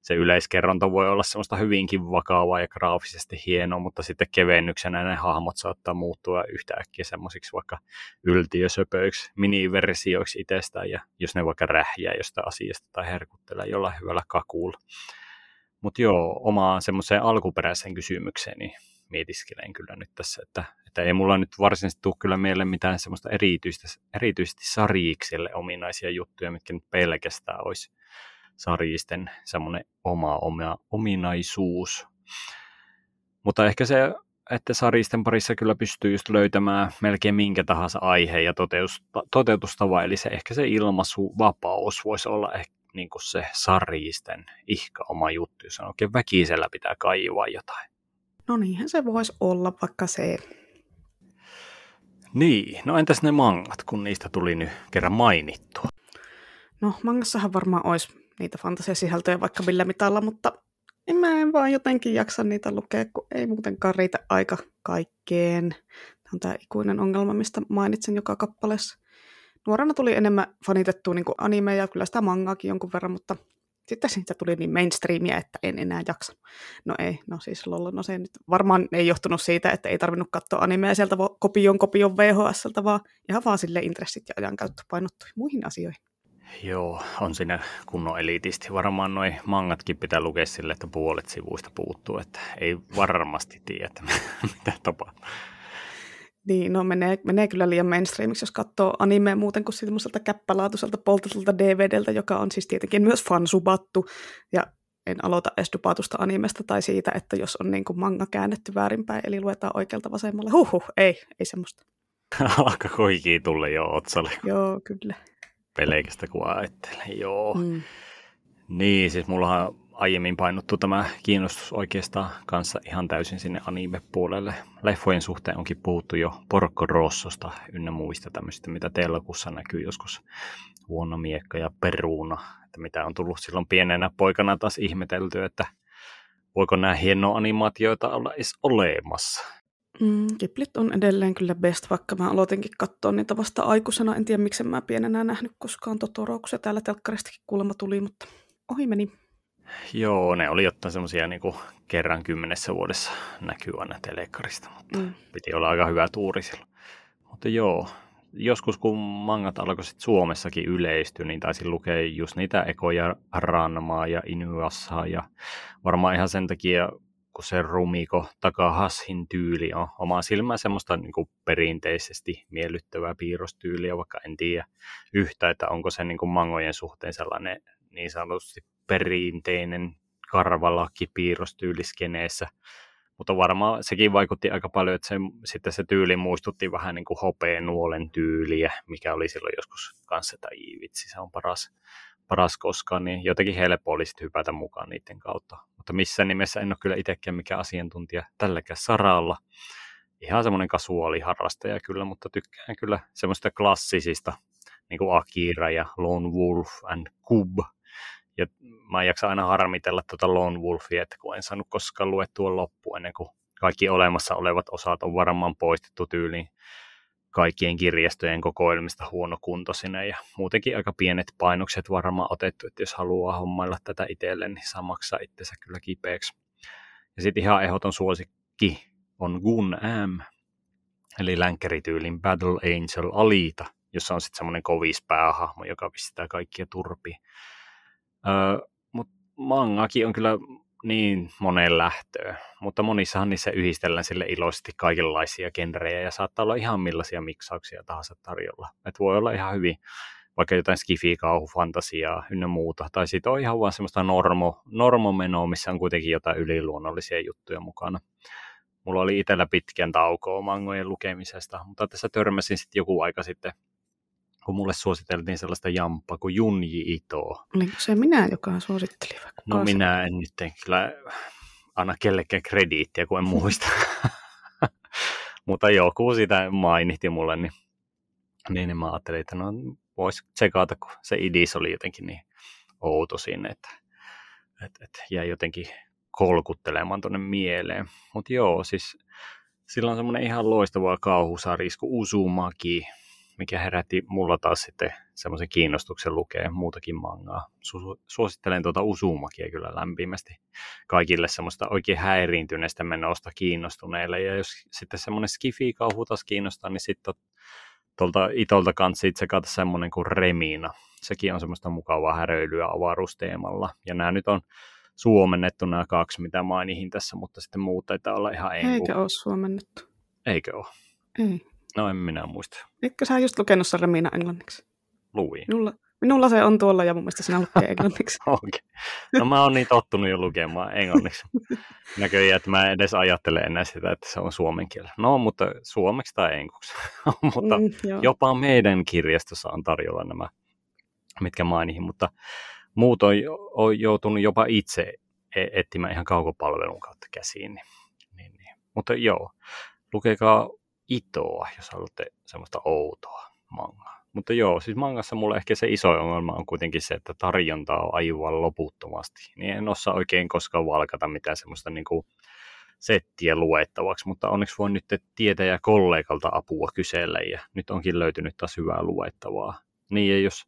A: se yleiskerronta voi olla semmoista hyvinkin vakavaa ja graafisesti hienoa, mutta sitten kevennyksenä ne hahmot saattaa muuttua yhtäkkiä semmoisiksi vaikka yltiösöpöiksi, miniversioiksi itsestään, ja jos ne vaikka rähjää jostain asiasta tai herkuttelee jollain hyvällä kakulla. Mutta joo, omaan semmoiseen alkuperäiseen kysymykseen, niin mietiskelen kyllä nyt tässä, että, että ei mulla nyt varsinaisesti tule kyllä mieleen mitään semmoista erityistä, erityisesti sarjikselle ominaisia juttuja, mitkä nyt pelkästään olisi sarjisten semmoinen oma, oma ominaisuus. Mutta ehkä se, että sarjisten parissa kyllä pystyy just löytämään melkein minkä tahansa aiheen ja toteutustava, eli se ehkä se ilmaisuvapaus voisi olla ehkä niin kuin se sarjisten ihka oma juttu, jos on oikein väkisellä pitää kaivaa jotain.
B: No niinhän se voisi olla, vaikka se.
A: Niin, no entäs ne mangat, kun niistä tuli nyt kerran mainittua?
B: No mangassahan varmaan olisi niitä fantasiasisältöjä vaikka millä mitalla, mutta en mä en vaan jotenkin jaksa niitä lukea, kun ei muutenkaan riitä aika kaikkeen. Tämä on tämä ikuinen ongelma, mistä mainitsen joka kappaleessa. Nuorena tuli enemmän fanitettua niin animeja, kyllä sitä mangaakin jonkun verran, mutta sitten siitä tuli niin mainstreamia, että en enää jaksa. No ei, no siis lol, no se nyt varmaan ei johtunut siitä, että ei tarvinnut katsoa animea sieltä kopion kopion VHSltä, vaan ihan vaan sille intressit ja ajankäyttö painottui muihin asioihin.
A: Joo, on siinä kunnon elitisti. Varmaan noin mangatkin pitää lukea sille, että puolet sivuista puuttuu, että ei varmasti tiedä, mitä tapahtuu.
B: Niin, no menee, menee kyllä liian mainstreamiksi, jos katsoo animea muuten kuin semmoiselta käppälaatuiselta poltetulta DVDltä, joka on siis tietenkin myös fansubattu. Ja en aloita edes dupatusta animesta tai siitä, että jos on niin kuin manga käännetty väärinpäin, eli luetaan oikealta vasemmalle. Huhhuh, ei, ei semmoista.
A: Alka koikii tulle jo otsalle.
B: Joo, kyllä.
A: Pelkästä kun ajattelen, joo. Mm. Niin, siis mullahan aiemmin painottu tämä kiinnostus oikeastaan kanssa ihan täysin sinne anime-puolelle. Leffojen suhteen onkin puhuttu jo Porco Rossosta ynnä muista tämmöistä, mitä telkussa näkyy joskus Vuonna miekka ja peruuna, että mitä on tullut silloin pienenä poikana taas ihmetelty, että voiko nämä hienoa animaatioita olla edes olemassa.
B: Mm, Kiplit on edelleen kyllä best, vaikka mä aloitinkin katsoa niitä vasta aikuisena. En tiedä, miksi mä pienenä nähnyt koskaan Totoro, kun se täällä telkkaristakin kuulemma tuli, mutta ohi meni.
A: Joo, ne oli jotain semmoisia niin kerran kymmenessä vuodessa näkyy aina telekkarista, mutta mm. piti olla aika hyvä tuuri silloin. Mutta joo, joskus kun mangat alkoi sit Suomessakin yleistyä, niin taisin lukea just niitä ekoja Ranmaa ja Inuassaa ja varmaan ihan sen takia, kun se Rumiko Takahashin tyyli on oma silmä semmoista niin kuin perinteisesti miellyttävää piirrostyyliä, vaikka en tiedä yhtä, että onko se niin kuin mangojen suhteen sellainen niin sanotusti perinteinen karvalakki piirrostyyliskeneessä, mutta varmaan sekin vaikutti aika paljon, että se, sitten se tyyli muistutti vähän niin kuin hopeen nuolen tyyliä, mikä oli silloin joskus kanssa, että vitsi, se on paras, paras koskaan, niin jotenkin helppo olisi hypätä mukaan niiden kautta. Mutta missä nimessä en ole kyllä itsekään mikä asiantuntija tälläkään saralla. Ihan semmoinen kasuaaliharrastaja kyllä, mutta tykkään kyllä semmoista klassisista, niin kuin Akira ja Lone Wolf and Cub ja mä en jaksa aina harmitella tuota Lone Wolfia, että kun en saanut koskaan luettua loppuun ennen kuin kaikki olemassa olevat osat on varmaan poistettu tyyliin kaikkien kirjastojen kokoelmista huonokuntoisina ja muutenkin aika pienet painokset varmaan otettu, että jos haluaa hommailla tätä itselle, niin saa maksaa itsensä kyllä kipeäksi. Ja sitten ihan ehdoton suosikki on Gun M, eli länkärityylin Battle Angel Alita, jossa on sitten semmoinen kovis päähahmo, joka pistää kaikkia turpiin. Mutta mangakin on kyllä niin monen lähtöä, mutta monissahan niissä yhdistellään sille iloisesti kaikenlaisia genrejä ja saattaa olla ihan millaisia miksauksia tahansa tarjolla. Et voi olla ihan hyvin vaikka jotain skifi, kauhu, fantasiaa ynnä muuta. Tai sitten on ihan vaan semmoista normo, normomenoa, missä on kuitenkin jotain yliluonnollisia juttuja mukana. Mulla oli itsellä pitkän taukoa mangojen lukemisesta, mutta tässä törmäsin sitten joku aika sitten kun mulle suositeltiin sellaista jamppaa kuin Junji Ito.
B: Oliko se minä, joka suositteli? Vaikka
A: no minä en nyt kyllä anna kellekään krediittiä, kun en muista. Mutta joku sitä mainitti mulle, niin, niin, niin mä ajattelin, että no vois tsekata, kun se idis oli jotenkin niin outo sinne, että, että, että jäi jotenkin kolkuttelemaan tuonne mieleen. Mutta joo, siis sillä on semmoinen ihan loistava kauhusarja kuin Usumaki, mikä herätti mulla taas sitten semmoisen kiinnostuksen lukea muutakin mangaa. Suosittelen tuota Usumakia kyllä lämpimästi kaikille semmoista oikein häiriintyneestä menosta kiinnostuneille. Ja jos sitten semmoinen skifi-kauhu taas kiinnostaa, niin sitten tuolta Itolta kanssa itse kautta semmoinen kuin Remina. Sekin on semmoista mukavaa häröilyä avaruusteemalla. Ja nämä nyt on suomennettu nämä kaksi, mitä mainihin tässä, mutta sitten muut taitaa olla ihan enku.
B: Eikö ole suomennettu?
A: Eikö ole?
B: Ei.
A: No en minä muista.
B: Eikö sä just lukenut sen Remina englanniksi?
A: Luin.
B: Minulla, minulla se on tuolla ja mun mielestä sinä lukee englanniksi.
A: Okei. Okay. No mä oon niin tottunut jo lukemaan englanniksi. Näköjään, että mä en edes ajattele enää sitä, että se on suomen kielellä. No, mutta suomeksi tai enkuksi. mutta mm, jopa meidän kirjastossa on tarjolla nämä, mitkä mainihin. Mutta muut on, on joutunut jopa itse e-, etsimään ihan kaukopalvelun kautta käsiin. Niin, niin, niin. Mutta joo, lukekaa itoa, jos haluatte semmoista outoa mangaa. Mutta joo, siis mangassa mulle ehkä se iso ongelma on kuitenkin se, että tarjonta on aivan loputtomasti. Niin en osaa oikein koskaan valkata mitään semmoista niin kuin settiä luettavaksi, mutta onneksi voin nyt tietää ja kollegalta apua kysellä ja nyt onkin löytynyt taas hyvää luettavaa. Niin ja jos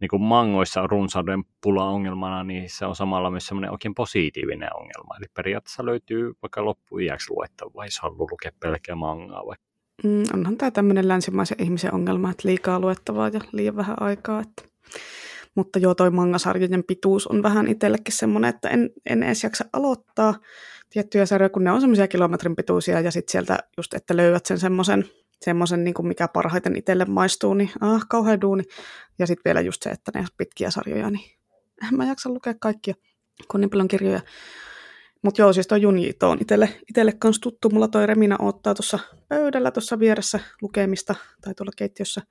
A: niin kuin mangoissa on runsauden pula ongelmana, niin se on samalla myös semmoinen oikein positiivinen ongelma. Eli periaatteessa löytyy vaikka loppuiäksi luettavaa, jos haluaa lukea pelkkää mangaa vaikka.
B: Mm, onhan tämä tämmöinen länsimaisen ihmisen ongelma, että liikaa luettavaa ja liian vähän aikaa. Että. Mutta joo, toi mangasarjojen pituus on vähän itsellekin semmoinen, että en, en edes jaksa aloittaa tiettyjä sarjoja, kun ne on semmoisia kilometrin pituisia ja sitten sieltä just, että löydät sen semmoisen, semmoisen niin kuin mikä parhaiten itselle maistuu, niin ah, kauhean duuni. Ja sitten vielä just se, että ne pitkiä sarjoja, niin en mä jaksa lukea kaikkia, kun niin paljon kirjoja. Mutta joo, siis toi Junjito on itelle, itelle kans tuttu. Mulla toi Remina ottaa tuossa pöydällä tuossa vieressä lukemista tai tuolla keittiössä.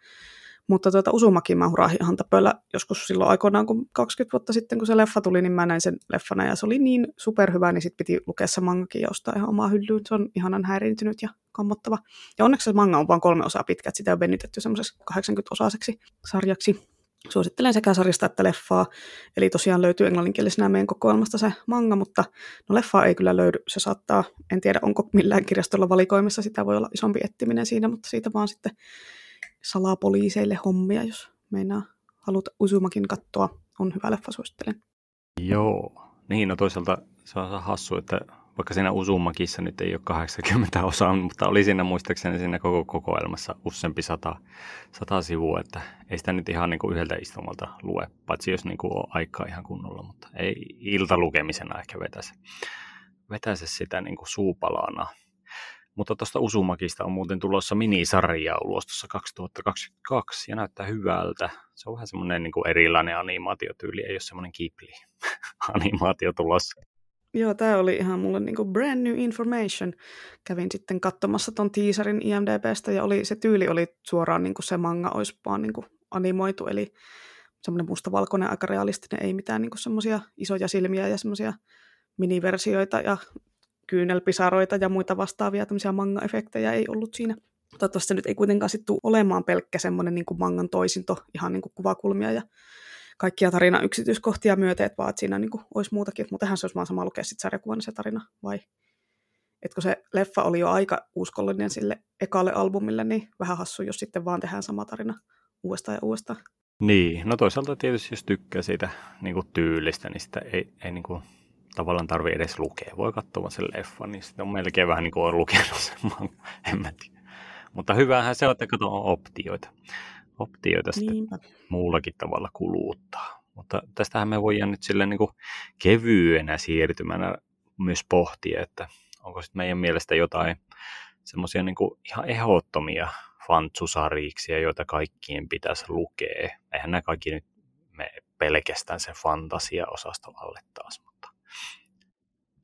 B: Mutta tuota Usumaki mä hurahin ihan tapöllä joskus silloin aikoinaan, kun 20 vuotta sitten, kun se leffa tuli, niin mä näin sen leffana ja se oli niin superhyvä, niin sitten piti lukea se mangakin ja ostaa ihan omaa hyllyyn. Se on ihanan häiriintynyt ja kammottava. Ja onneksi se manga on vain kolme osaa pitkä, että sitä on venytetty semmoiseksi 80-osaiseksi sarjaksi. Suosittelen sekä sarjasta että leffaa. Eli tosiaan löytyy englanninkielisenä meidän kokoelmasta se manga, mutta no leffaa ei kyllä löydy. Se saattaa, en tiedä onko millään kirjastolla valikoimissa, sitä voi olla isompi ettiminen siinä, mutta siitä vaan sitten salapoliiseille hommia, jos meinaa haluta Usumakin katsoa. On hyvä leffa, suosittelen.
A: Joo, niin no toisaalta se on hassu, että vaikka siinä Usumakissa nyt ei ole 80 osaa, mutta oli siinä muistaakseni siinä koko kokoelmassa useampi sata, sata sivua, että ei sitä nyt ihan niin kuin yhdeltä istumalta lue, paitsi jos niin kuin on aikaa ihan kunnolla, mutta ei iltalukemisena ehkä vetäisi, vetäisi sitä niin kuin suupalana. Mutta tuosta Usumakista on muuten tulossa minisarja ulos tuossa 2022 ja näyttää hyvältä. Se on vähän semmoinen niin kuin erilainen animaatiotyyli, ei ole semmoinen Ghibli-animaatio tulossa.
B: Joo, tämä oli ihan mulle niinku brand new information. Kävin sitten katsomassa ton teaserin IMDBstä ja oli, se tyyli oli suoraan niinku se manga olisi vaan niinku animoitu, eli semmoinen mustavalkoinen, aika realistinen, ei mitään niinku semmoisia isoja silmiä ja semmoisia miniversioita ja kyynelpisaroita ja muita vastaavia tämmöisiä manga-efektejä ei ollut siinä. Toivottavasti se nyt ei kuitenkaan sitten olemaan pelkkä semmoinen niin mangan toisinto, ihan niin kuin kuvakulmia ja kaikkia tarinan yksityiskohtia myöten, vaan että siinä niin kuin olisi muutakin, mutta tähän se olisi vaan sama lukea sitten sarjakuvan se tarina, vai? Etkö se leffa oli jo aika uskollinen sille ekalle albumille, niin vähän hassu, jos sitten vaan tehdään sama tarina uudestaan ja uudestaan.
A: Niin, no toisaalta tietysti jos tykkää siitä niin kuin tyylistä, niin sitä ei, ei niin kuin tavallaan tarvi edes lukea. Voi katsoa sen leffan, niin sitten on melkein vähän niin kuin on lukenut sen, en mä tiedä. Mutta hyvähän se on, että kato on optioita. Optioita Niinpä. sitten muullakin tavalla kuluttaa. Mutta tästähän me voidaan nyt sille niin kevyenä siirtymänä myös pohtia, että onko sitten meidän mielestä jotain semmoisia niin ihan ehdottomia fantsusariiksia, joita kaikkien pitäisi lukea. Eihän nämä kaikki nyt me pelkästään sen fantasia-osasto alle taas, mutta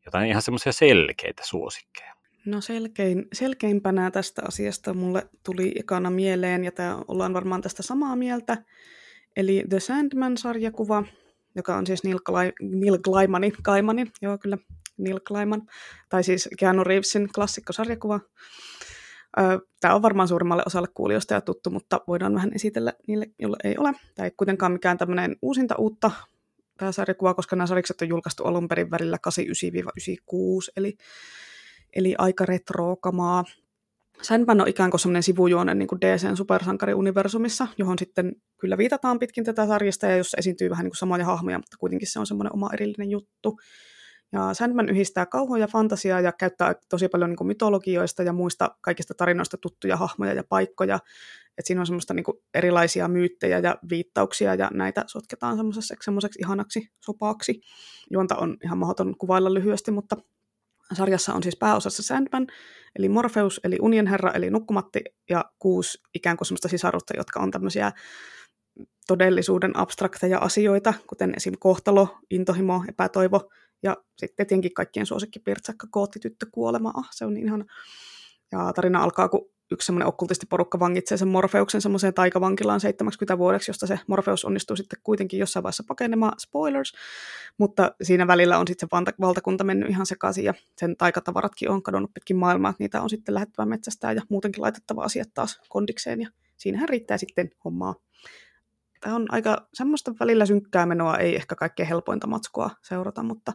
A: jotain ihan semmoisia selkeitä suosikkeja.
B: No selkein, selkeimpänä tästä asiasta mulle tuli ekana mieleen, ja tämä ollaan varmaan tästä samaa mieltä, eli The Sandman-sarjakuva, joka on siis Neil, Gla- Neil Gaimanin, joo kyllä, Neil Gaiman, tai siis Keanu Reevesin klassikkosarjakuva. Tämä on varmaan suurimmalle osalle kuulijoista ja tuttu, mutta voidaan vähän esitellä niille, joille ei ole. Tämä ei kuitenkaan mikään tämmöinen uusinta uutta tämä sarjakuva, koska nämä sarjikset on julkaistu alun perin välillä 89-96, eli, eli aika retrookamaa. Sandman on ikään kuin semmoinen sivujuone niin kuin DCn supersankariuniversumissa, johon sitten kyllä viitataan pitkin tätä sarjasta, ja jossa esiintyy vähän niin kuin samoja hahmoja, mutta kuitenkin se on semmoinen oma erillinen juttu. Ja Sandman yhdistää kauhua ja fantasiaa ja käyttää tosi paljon niin kuin mytologioista ja muista kaikista tarinoista tuttuja hahmoja ja paikkoja. Et siinä on semmoista niin kuin erilaisia myyttejä ja viittauksia ja näitä sotketaan semmoiseksi ihanaksi sopaaksi. Juonta on ihan mahdoton kuvailla lyhyesti, mutta sarjassa on siis pääosassa Sandman, eli Morpheus, eli Unienherra, eli Nukkumatti ja kuusi ikään kuin semmoista sisarutta, jotka on tämmöisiä todellisuuden abstrakteja asioita, kuten esim. kohtalo, intohimo, epätoivo, ja sitten tietenkin kaikkien suosikki Pirtsakka, koottityttö, kuolema, ah, se on niin ihana. Ja tarina alkaa, kun yksi semmoinen okkultistiporukka vangitsee sen Morfeuksen semmoiseen taikavankilaan 70 vuodeksi, josta se Morfeus onnistuu sitten kuitenkin jossain vaiheessa pakenemaan, spoilers, mutta siinä välillä on sitten se valtakunta mennyt ihan sekaisin ja sen taikatavaratkin on kadonnut pitkin maailmaa, niitä on sitten lähettävä metsästää ja muutenkin laitettava asiat taas kondikseen ja siinähän riittää sitten hommaa. Tämä on aika semmoista välillä synkkää menoa, ei ehkä kaikkein helpointa matskua seurata, mutta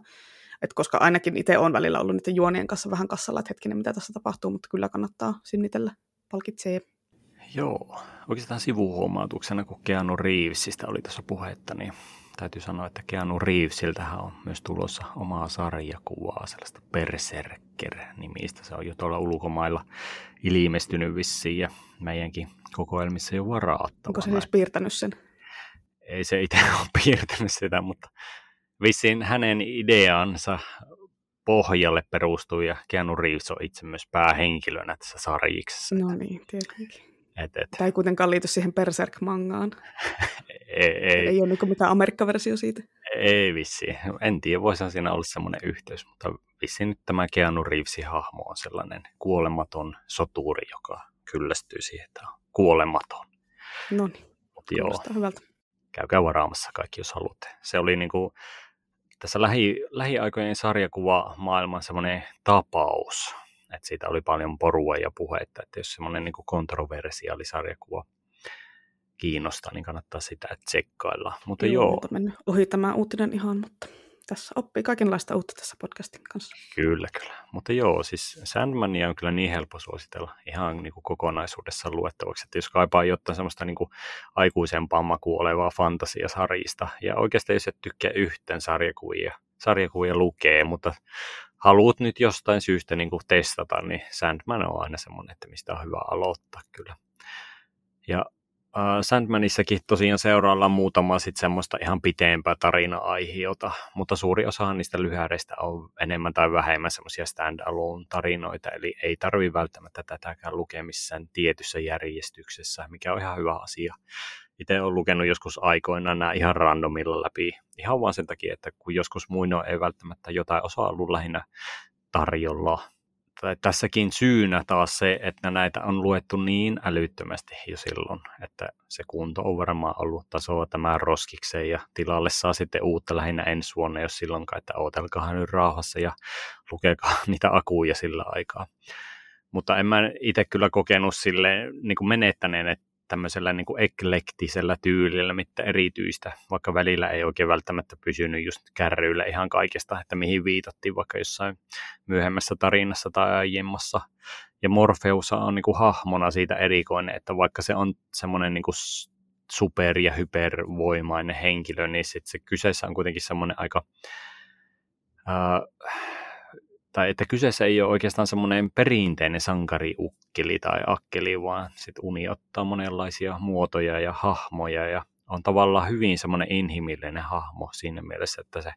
B: et koska ainakin itse olen välillä ollut niiden juonien kanssa vähän kassalla, että hetkinen, mitä tässä tapahtuu, mutta kyllä kannattaa sinnitellä, palkitsee.
A: Joo, oikeastaan sivuhuomautuksena, kun Keanu Reevesistä oli tässä puhetta, niin täytyy sanoa, että Keanu Reevesiltähän on myös tulossa omaa sarjakuvaa, sellaista Berserker-nimistä. Se on jo tuolla ulkomailla ilmestynyt vissiin ja meidänkin kokoelmissa jo varaattavana.
B: Onko se siis piirtänyt sen?
A: Ei se itse ole piirtänyt sitä, mutta vissiin hänen ideansa pohjalle perustuu ja Keanu Reeves on itse myös päähenkilönä tässä sarjiksessa.
B: No niin, tietenkin. Et, et. Tämä ei kuitenkaan liity siihen Berserk-mangaan.
A: ei, ei.
B: ei ole niin mitään Amerikka-versio siitä.
A: Ei vissi. En tiedä, voisihan siinä olla semmoinen yhteys, mutta vissiin nyt tämä Keanu Reevesin hahmo on sellainen kuolematon soturi, joka kyllästyy siihen, että on kuolematon.
B: No niin. Hyvältä.
A: käykää varaamassa kaikki, jos haluatte. Se oli niin kuin, tässä lähi, lähiaikojen sarjakuva maailman semmoinen tapaus. Että siitä oli paljon porua ja puhetta, että jos semmoinen niin kontroversiaali sarjakuva kiinnostaa, niin kannattaa sitä tsekkailla. Mutta joo. joo.
B: mennyt ohi tämä uutinen ihan, mutta tässä oppii kaikenlaista uutta tässä podcastin kanssa.
A: Kyllä, kyllä. Mutta joo, siis Sandmania on kyllä niin helppo suositella ihan niin kuin kokonaisuudessaan luettavaksi, että jos kaipaa jotain semmoista niin kuin aikuisempaa makua olevaa fantasiasarjista, ja oikeasti jos et tykkää yhten sarjakuvia, sarjakuvia lukee, mutta haluat nyt jostain syystä niin kuin testata, niin Sandman on aina semmoinen, että mistä on hyvä aloittaa kyllä. Ja Uh, Sandmanissakin tosiaan seuraalla muutama sit semmoista ihan pitempää tarina-aihiota, mutta suuri osa niistä lyhäreistä on enemmän tai vähemmän semmoisia stand-alone tarinoita, eli ei tarvi välttämättä tätäkään lukea missään tietyssä järjestyksessä, mikä on ihan hyvä asia. Itse olen lukenut joskus aikoinaan nämä ihan randomilla läpi, ihan vaan sen takia, että kun joskus muinoin ei välttämättä jotain osaa ollut lähinnä tarjolla, tässäkin syynä taas se, että näitä on luettu niin älyttömästi jo silloin, että se kunto on varmaan ollut tasoa tämä roskikseen ja tilalle saa sitten uutta lähinnä ensi vuonna, jos silloinkaan, että ootelkahan nyt rauhassa ja lukekaa niitä akuja sillä aikaa. Mutta en mä itse kyllä kokenut sille niin menettäneen, että tämmöisellä niin kuin eklektisellä tyylillä, mitä erityistä, vaikka välillä ei oikein välttämättä pysynyt just kärryillä ihan kaikesta, että mihin viitattiin vaikka jossain myöhemmässä tarinassa tai aiemmassa. Ja Morpheus on niin kuin hahmona siitä erikoinen, että vaikka se on semmoinen niin kuin super- ja hypervoimainen henkilö, niin sit se kyseessä on kuitenkin semmoinen aika... Uh, tai että kyseessä ei ole oikeastaan semmoinen perinteinen sankariukkeli tai akkeli, vaan sitten uni ottaa monenlaisia muotoja ja hahmoja ja on tavallaan hyvin semmoinen inhimillinen hahmo siinä mielessä, että se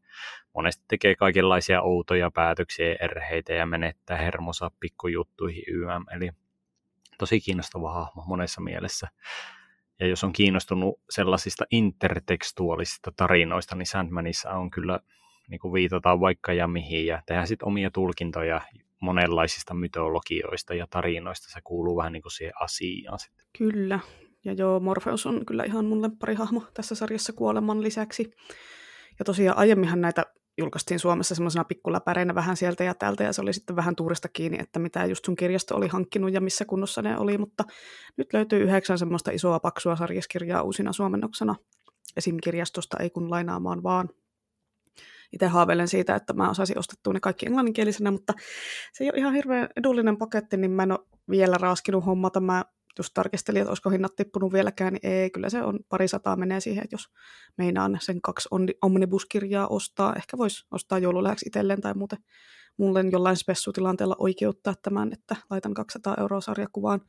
A: monesti tekee kaikenlaisia outoja päätöksiä ja erheitä ja menettää hermosa pikkujuttuihin YM, eli tosi kiinnostava hahmo monessa mielessä. Ja jos on kiinnostunut sellaisista intertekstuaalisista tarinoista, niin Sandmanissa on kyllä niin kuin viitataan vaikka ja mihin ja tehdään sitten omia tulkintoja monenlaisista mytologioista ja tarinoista. Se kuuluu vähän niin kuin siihen asiaan sitten.
B: Kyllä. Ja joo, Morpheus on kyllä ihan mun hahmo tässä sarjassa kuoleman lisäksi. Ja tosiaan aiemminhan näitä julkaistiin Suomessa semmoisena pikkuläpäreinä vähän sieltä ja täältä, ja se oli sitten vähän tuurista kiinni, että mitä just sun kirjasto oli hankkinut ja missä kunnossa ne oli, mutta nyt löytyy yhdeksän semmoista isoa paksua sarjaskirjaa uusina suomennoksena esim. kirjastosta, ei kun lainaamaan vaan itse haaveilen siitä, että mä osaisin ostettua ne kaikki englanninkielisenä, mutta se ei ole ihan hirveän edullinen paketti, niin mä en ole vielä raaskinut hommata. Mä just tarkistelin, että olisiko hinnat tippunut vieläkään, niin ei, kyllä se on pari sataa menee siihen, että jos meinaan sen kaksi omnibuskirjaa ostaa, ehkä voisi ostaa joululähäksi itselleen tai muuten mulle jollain spessutilanteella oikeuttaa tämän, että laitan 200 euroa sarjakuvaan.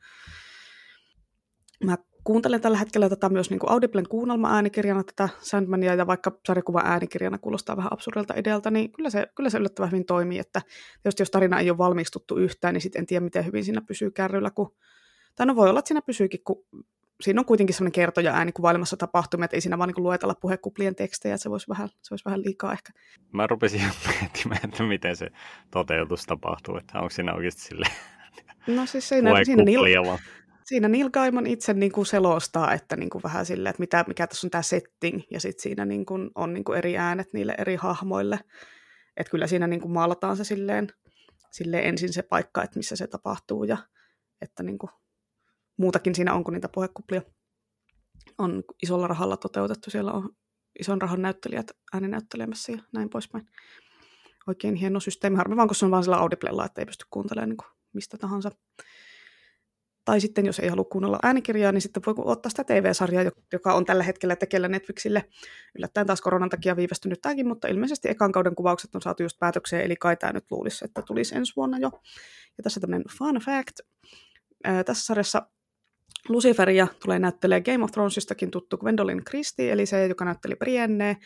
B: Mä kuuntelen tällä hetkellä tätä myös niin kuin Audiblen kuunnelma-äänikirjana, tätä Sandmania, ja vaikka sarjakuva äänikirjana kuulostaa vähän absurdilta idealta, niin kyllä se, kyllä se yllättävän hyvin toimii, että tietysti jos tarina ei ole valmiiksi tuttu yhtään, niin sitten en tiedä, miten hyvin siinä pysyy kärryllä, kun... tai no voi olla, että siinä pysyykin, kun siinä on kuitenkin sellainen kertoja ääni kuvailemassa tapahtumia, että ei siinä vaan niin luetella puhekuplien tekstejä, että se voisi, vähän, se voisi vähän liikaa ehkä.
A: Mä rupesin miettimään, että miten se toteutus tapahtuu, että onko siinä oikeasti sille
B: No siis siinä, siinä, niillä, Siinä Neil Gaiman itse niin kuin selostaa, että niin kuin vähän sille, että mitä, mikä tässä on tämä setting, ja sitten siinä niin kuin on niin kuin eri äänet niille eri hahmoille. Että kyllä siinä niin kuin maalataan se silleen, silleen ensin se paikka, että missä se tapahtuu, ja että niin kuin muutakin siinä on kuin niitä puhekuplia. On isolla rahalla toteutettu, siellä on ison rahan näyttelijät ääninäyttelemässä ja näin poispäin. Oikein hieno systeemi. Harmi vaan, kun se on vaan sillä Audiblella, että ei pysty kuuntelemaan niin kuin mistä tahansa. Tai sitten jos ei halua kuunnella äänikirjaa, niin sitten voi ottaa sitä TV-sarjaa, joka on tällä hetkellä tekeillä Netflixille. Yllättäen taas koronan takia viivästynyt tämäkin, mutta ilmeisesti ekan kauden kuvaukset on saatu just päätökseen, eli kai tämä nyt luulisi, että tulisi ensi vuonna jo. Ja tässä tämmöinen fun fact. Ää, tässä sarjassa Luciferia tulee näyttelee Game of Thronesistakin tuttu Gwendolyn Christie, eli se, joka näytteli Brienne.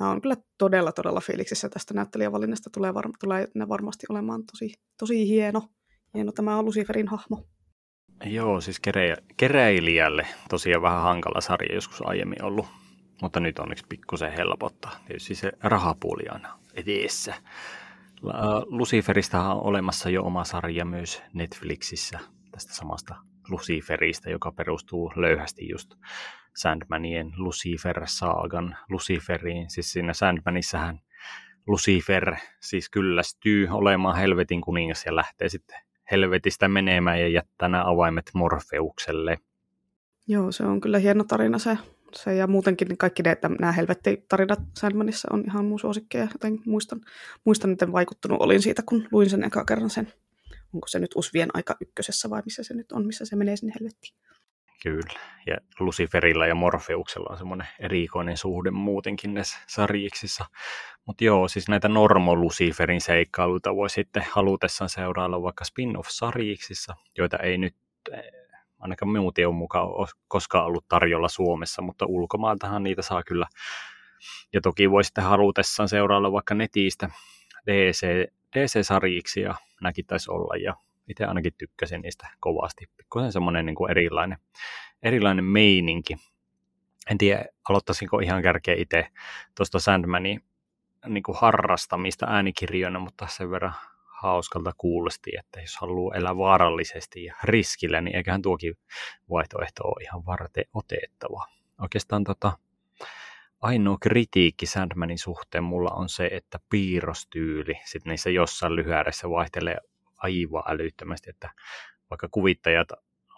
B: Mä oon kyllä todella, todella fiiliksissä tästä näyttelijävalinnasta. Tulee, var- tulee varmasti olemaan tosi, tosi hieno. Hieno tämä on Luciferin hahmo.
A: Joo, siis kerä, keräilijälle tosiaan vähän hankala sarja joskus aiemmin ollut, mutta nyt onneksi pikkusen helpottaa. Tietysti se rahapuoli on edessä. Luciferista on olemassa jo oma sarja myös Netflixissä tästä samasta Luciferista, joka perustuu löyhästi just Sandmanien Lucifer-saagan Luciferiin. Siis siinä Sandmanissähän Lucifer siis kyllästyy olemaan helvetin kuningas ja lähtee sitten helvetistä menemään ja jättää nämä avaimet Morfeukselle.
B: Joo, se on kyllä hieno tarina se. se ja muutenkin niin kaikki ne, että nämä helvetti-tarinat Sandmanissa on ihan mun suosikkeja, joten muistan, muistan, miten vaikuttunut olin siitä, kun luin sen eka kerran sen. Onko se nyt Usvien aika ykkösessä vai missä se nyt on, missä se menee sinne helvettiin?
A: Kyllä, ja Luciferilla ja Morfeuksella on semmoinen erikoinen suhde muutenkin näissä sarjiksissa. Mutta joo, siis näitä normo Luciferin seikkailuita voi sitten halutessaan seurailla vaikka spin-off-sarjiksissa, joita ei nyt eh, ainakaan minun tiedon mukaan ole koskaan ollut tarjolla Suomessa, mutta ulkomailtahan niitä saa kyllä. Ja toki voi sitten halutessaan seurailla vaikka netistä DC, DC-sarjiksi, ja näkin taisi olla, ja itse ainakin tykkäsin niistä kovasti. Pikkuisen semmoinen niin kuin erilainen, erilainen meininki. En tiedä, aloittaisinko ihan kärkeä itse tuosta Sandmanin niin kuin harrastamista äänikirjoina, mutta sen verran hauskalta kuulosti, että jos haluaa elää vaarallisesti ja riskillä, niin eiköhän tuokin vaihtoehto ole ihan varten otettava. Oikeastaan tota, ainoa kritiikki Sandmanin suhteen mulla on se, että piirrostyyli sitten niissä jossain lyhääressä vaihtelee aivan älyttömästi, että vaikka kuvittajat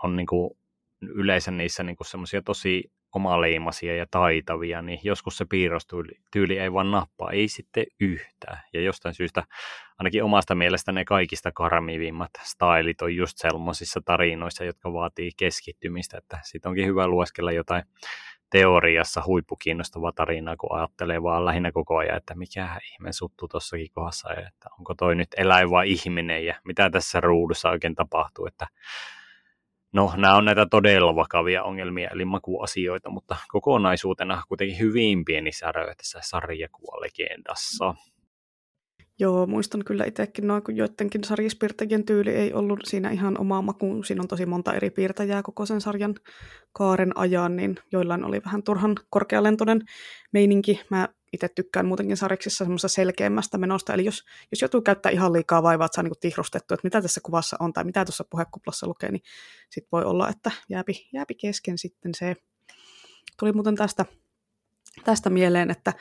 A: on niin kuin yleensä niissä niin semmoisia tosi omaleimaisia ja taitavia, niin joskus se piirrostyyli tyyli ei vaan nappaa, ei sitten yhtään. Ja jostain syystä ainakin omasta mielestä ne kaikista karmivimmat stylit on just sellaisissa tarinoissa, jotka vaatii keskittymistä, että siitä onkin hyvä lueskella jotain teoriassa huippukiinnostava tarina, kun ajattelee vaan lähinnä koko ajan, että mikä ihme suttu tuossakin kohdassa, että onko toi nyt eläin vai ihminen, ja mitä tässä ruudussa oikein tapahtuu, että no, nämä on näitä todella vakavia ongelmia, eli makuasioita, mutta kokonaisuutena kuitenkin hyvin pieni särö tässä sarjakuva-legendassa.
B: Joo, muistan kyllä itsekin noin, kun joidenkin sarjispiirtäjien tyyli ei ollut siinä ihan omaa makuun. Siinä on tosi monta eri piirtäjää koko sen sarjan kaaren ajan, niin joillain oli vähän turhan korkealentoinen meininki. Mä itse tykkään muutenkin sarjiksissa semmoista selkeämmästä menosta, eli jos, jos joutuu käyttää ihan liikaa vaivaa, että saa niinku tihrustettu, että mitä tässä kuvassa on tai mitä tuossa puhekuplassa lukee, niin sitten voi olla, että jääpi, jääpi kesken sitten se. Tuli muuten tästä, tästä mieleen, että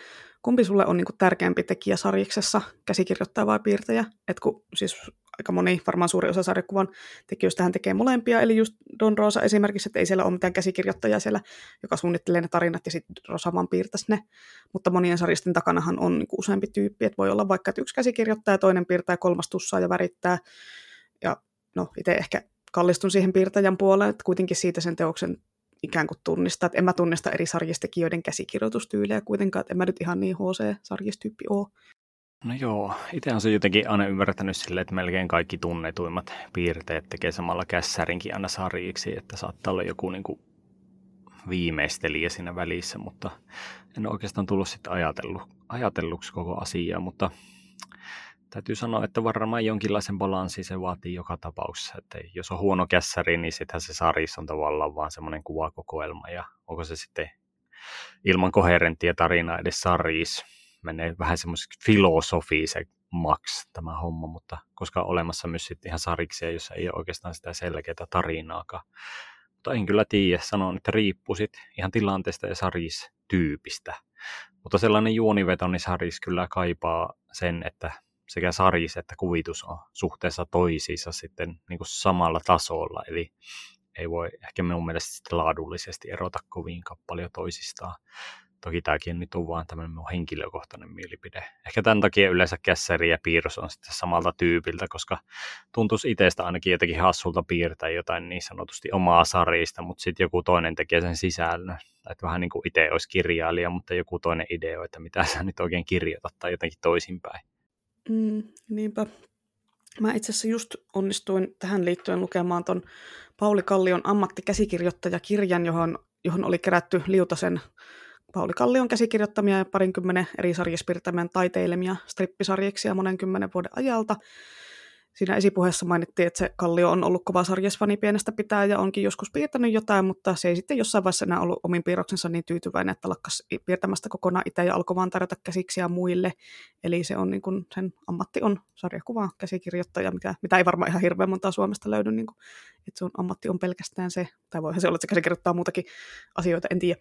B: kumpi sulle on niin kuin tärkeämpi tekijä sarjiksessa, käsikirjoittaja vai piirtäjä? Et kun siis aika moni, varmaan suuri osa sarjakuvan tekijöistä hän tekee molempia, eli just Don Rosa esimerkiksi, että ei siellä ole mitään käsikirjoittajaa siellä, joka suunnittelee ne tarinat ja sitten Rosa vaan piirtäisi ne. Mutta monien sarjisten takanahan on niin kuin useampi tyyppi, että voi olla vaikka, että yksi käsikirjoittaja, toinen piirtää, kolmas tussaa ja värittää. Ja no, itse ehkä kallistun siihen piirtäjän puoleen, että kuitenkin siitä sen teoksen ikään kuin tunnistaa, että en mä tunnista eri sarjistekijöiden käsikirjoitustyylejä kuitenkaan, että en mä nyt ihan niin HC-sarjistyyppi ole.
A: No joo, itse on se jotenkin aina ymmärtänyt silleen, että melkein kaikki tunnetuimmat piirteet tekee samalla kässärinkin aina sarjiksi, että saattaa olla joku niin kuin viimeistelijä siinä välissä, mutta en oikeastaan tullut sitten ajatellu, ajatelluksi koko asiaa, mutta täytyy sanoa, että varmaan jonkinlaisen balanssin se vaatii joka tapauksessa. Että jos on huono kässäri, niin sittenhän se sarjissa on tavallaan vaan semmoinen kuvakokoelma. Ja onko se sitten ilman koherenttia tarinaa edes sarjissa, menee vähän semmoiseksi filosofise max tämä homma, mutta koska on olemassa myös sitten ihan sariksia, jossa ei ole oikeastaan sitä selkeää tarinaakaan. Mutta en kyllä tiedä, sanon, että riippuu sit ihan tilanteesta ja sarjistyypistä. Mutta sellainen juonivetonis niin sarjis kyllä kaipaa sen, että sekä sarjis että kuvitus on suhteessa toisiinsa sitten niin kuin samalla tasolla, eli ei voi ehkä minun mielestä laadullisesti erota kovin paljon toisistaan. Toki tämäkin nyt on vaan tämmöinen minun henkilökohtainen mielipide. Ehkä tämän takia yleensä kässäri ja piirros on sitten samalta tyypiltä, koska tuntuisi itsestä ainakin jotenkin hassulta piirtää jotain niin sanotusti omaa sarjista, mutta sitten joku toinen tekee sen sisällön. Että vähän niin kuin itse olisi kirjailija, mutta joku toinen ideo, että mitä sä nyt oikein kirjoitat tai jotenkin toisinpäin.
B: Mm, niinpä. Mä itse asiassa just onnistuin tähän liittyen lukemaan ton Pauli Kallion ammattikäsikirjoittajakirjan, johon, johon oli kerätty Liutasen Pauli Kallion käsikirjoittamia ja parinkymmenen eri sarjaspirtämien taiteilemia strippisarjiksi ja monen kymmenen vuoden ajalta. Siinä esipuheessa mainittiin, että se Kallio on ollut kova sarjesfani pienestä pitää ja onkin joskus piirtänyt jotain, mutta se ei sitten jossain vaiheessa enää ollut omin piirroksensa niin tyytyväinen, että lakkas piirtämästä kokonaan itse ja alkoi vaan tarjota käsiksiä muille. Eli se on niin kuin, sen ammatti on sarjakuva käsikirjoittaja, mitä, mitä ei varmaan ihan hirveän montaa Suomesta löydy, niin kuin, että sun ammatti on pelkästään se, tai voihan se olla, että se käsikirjoittaa muutakin asioita, en tiedä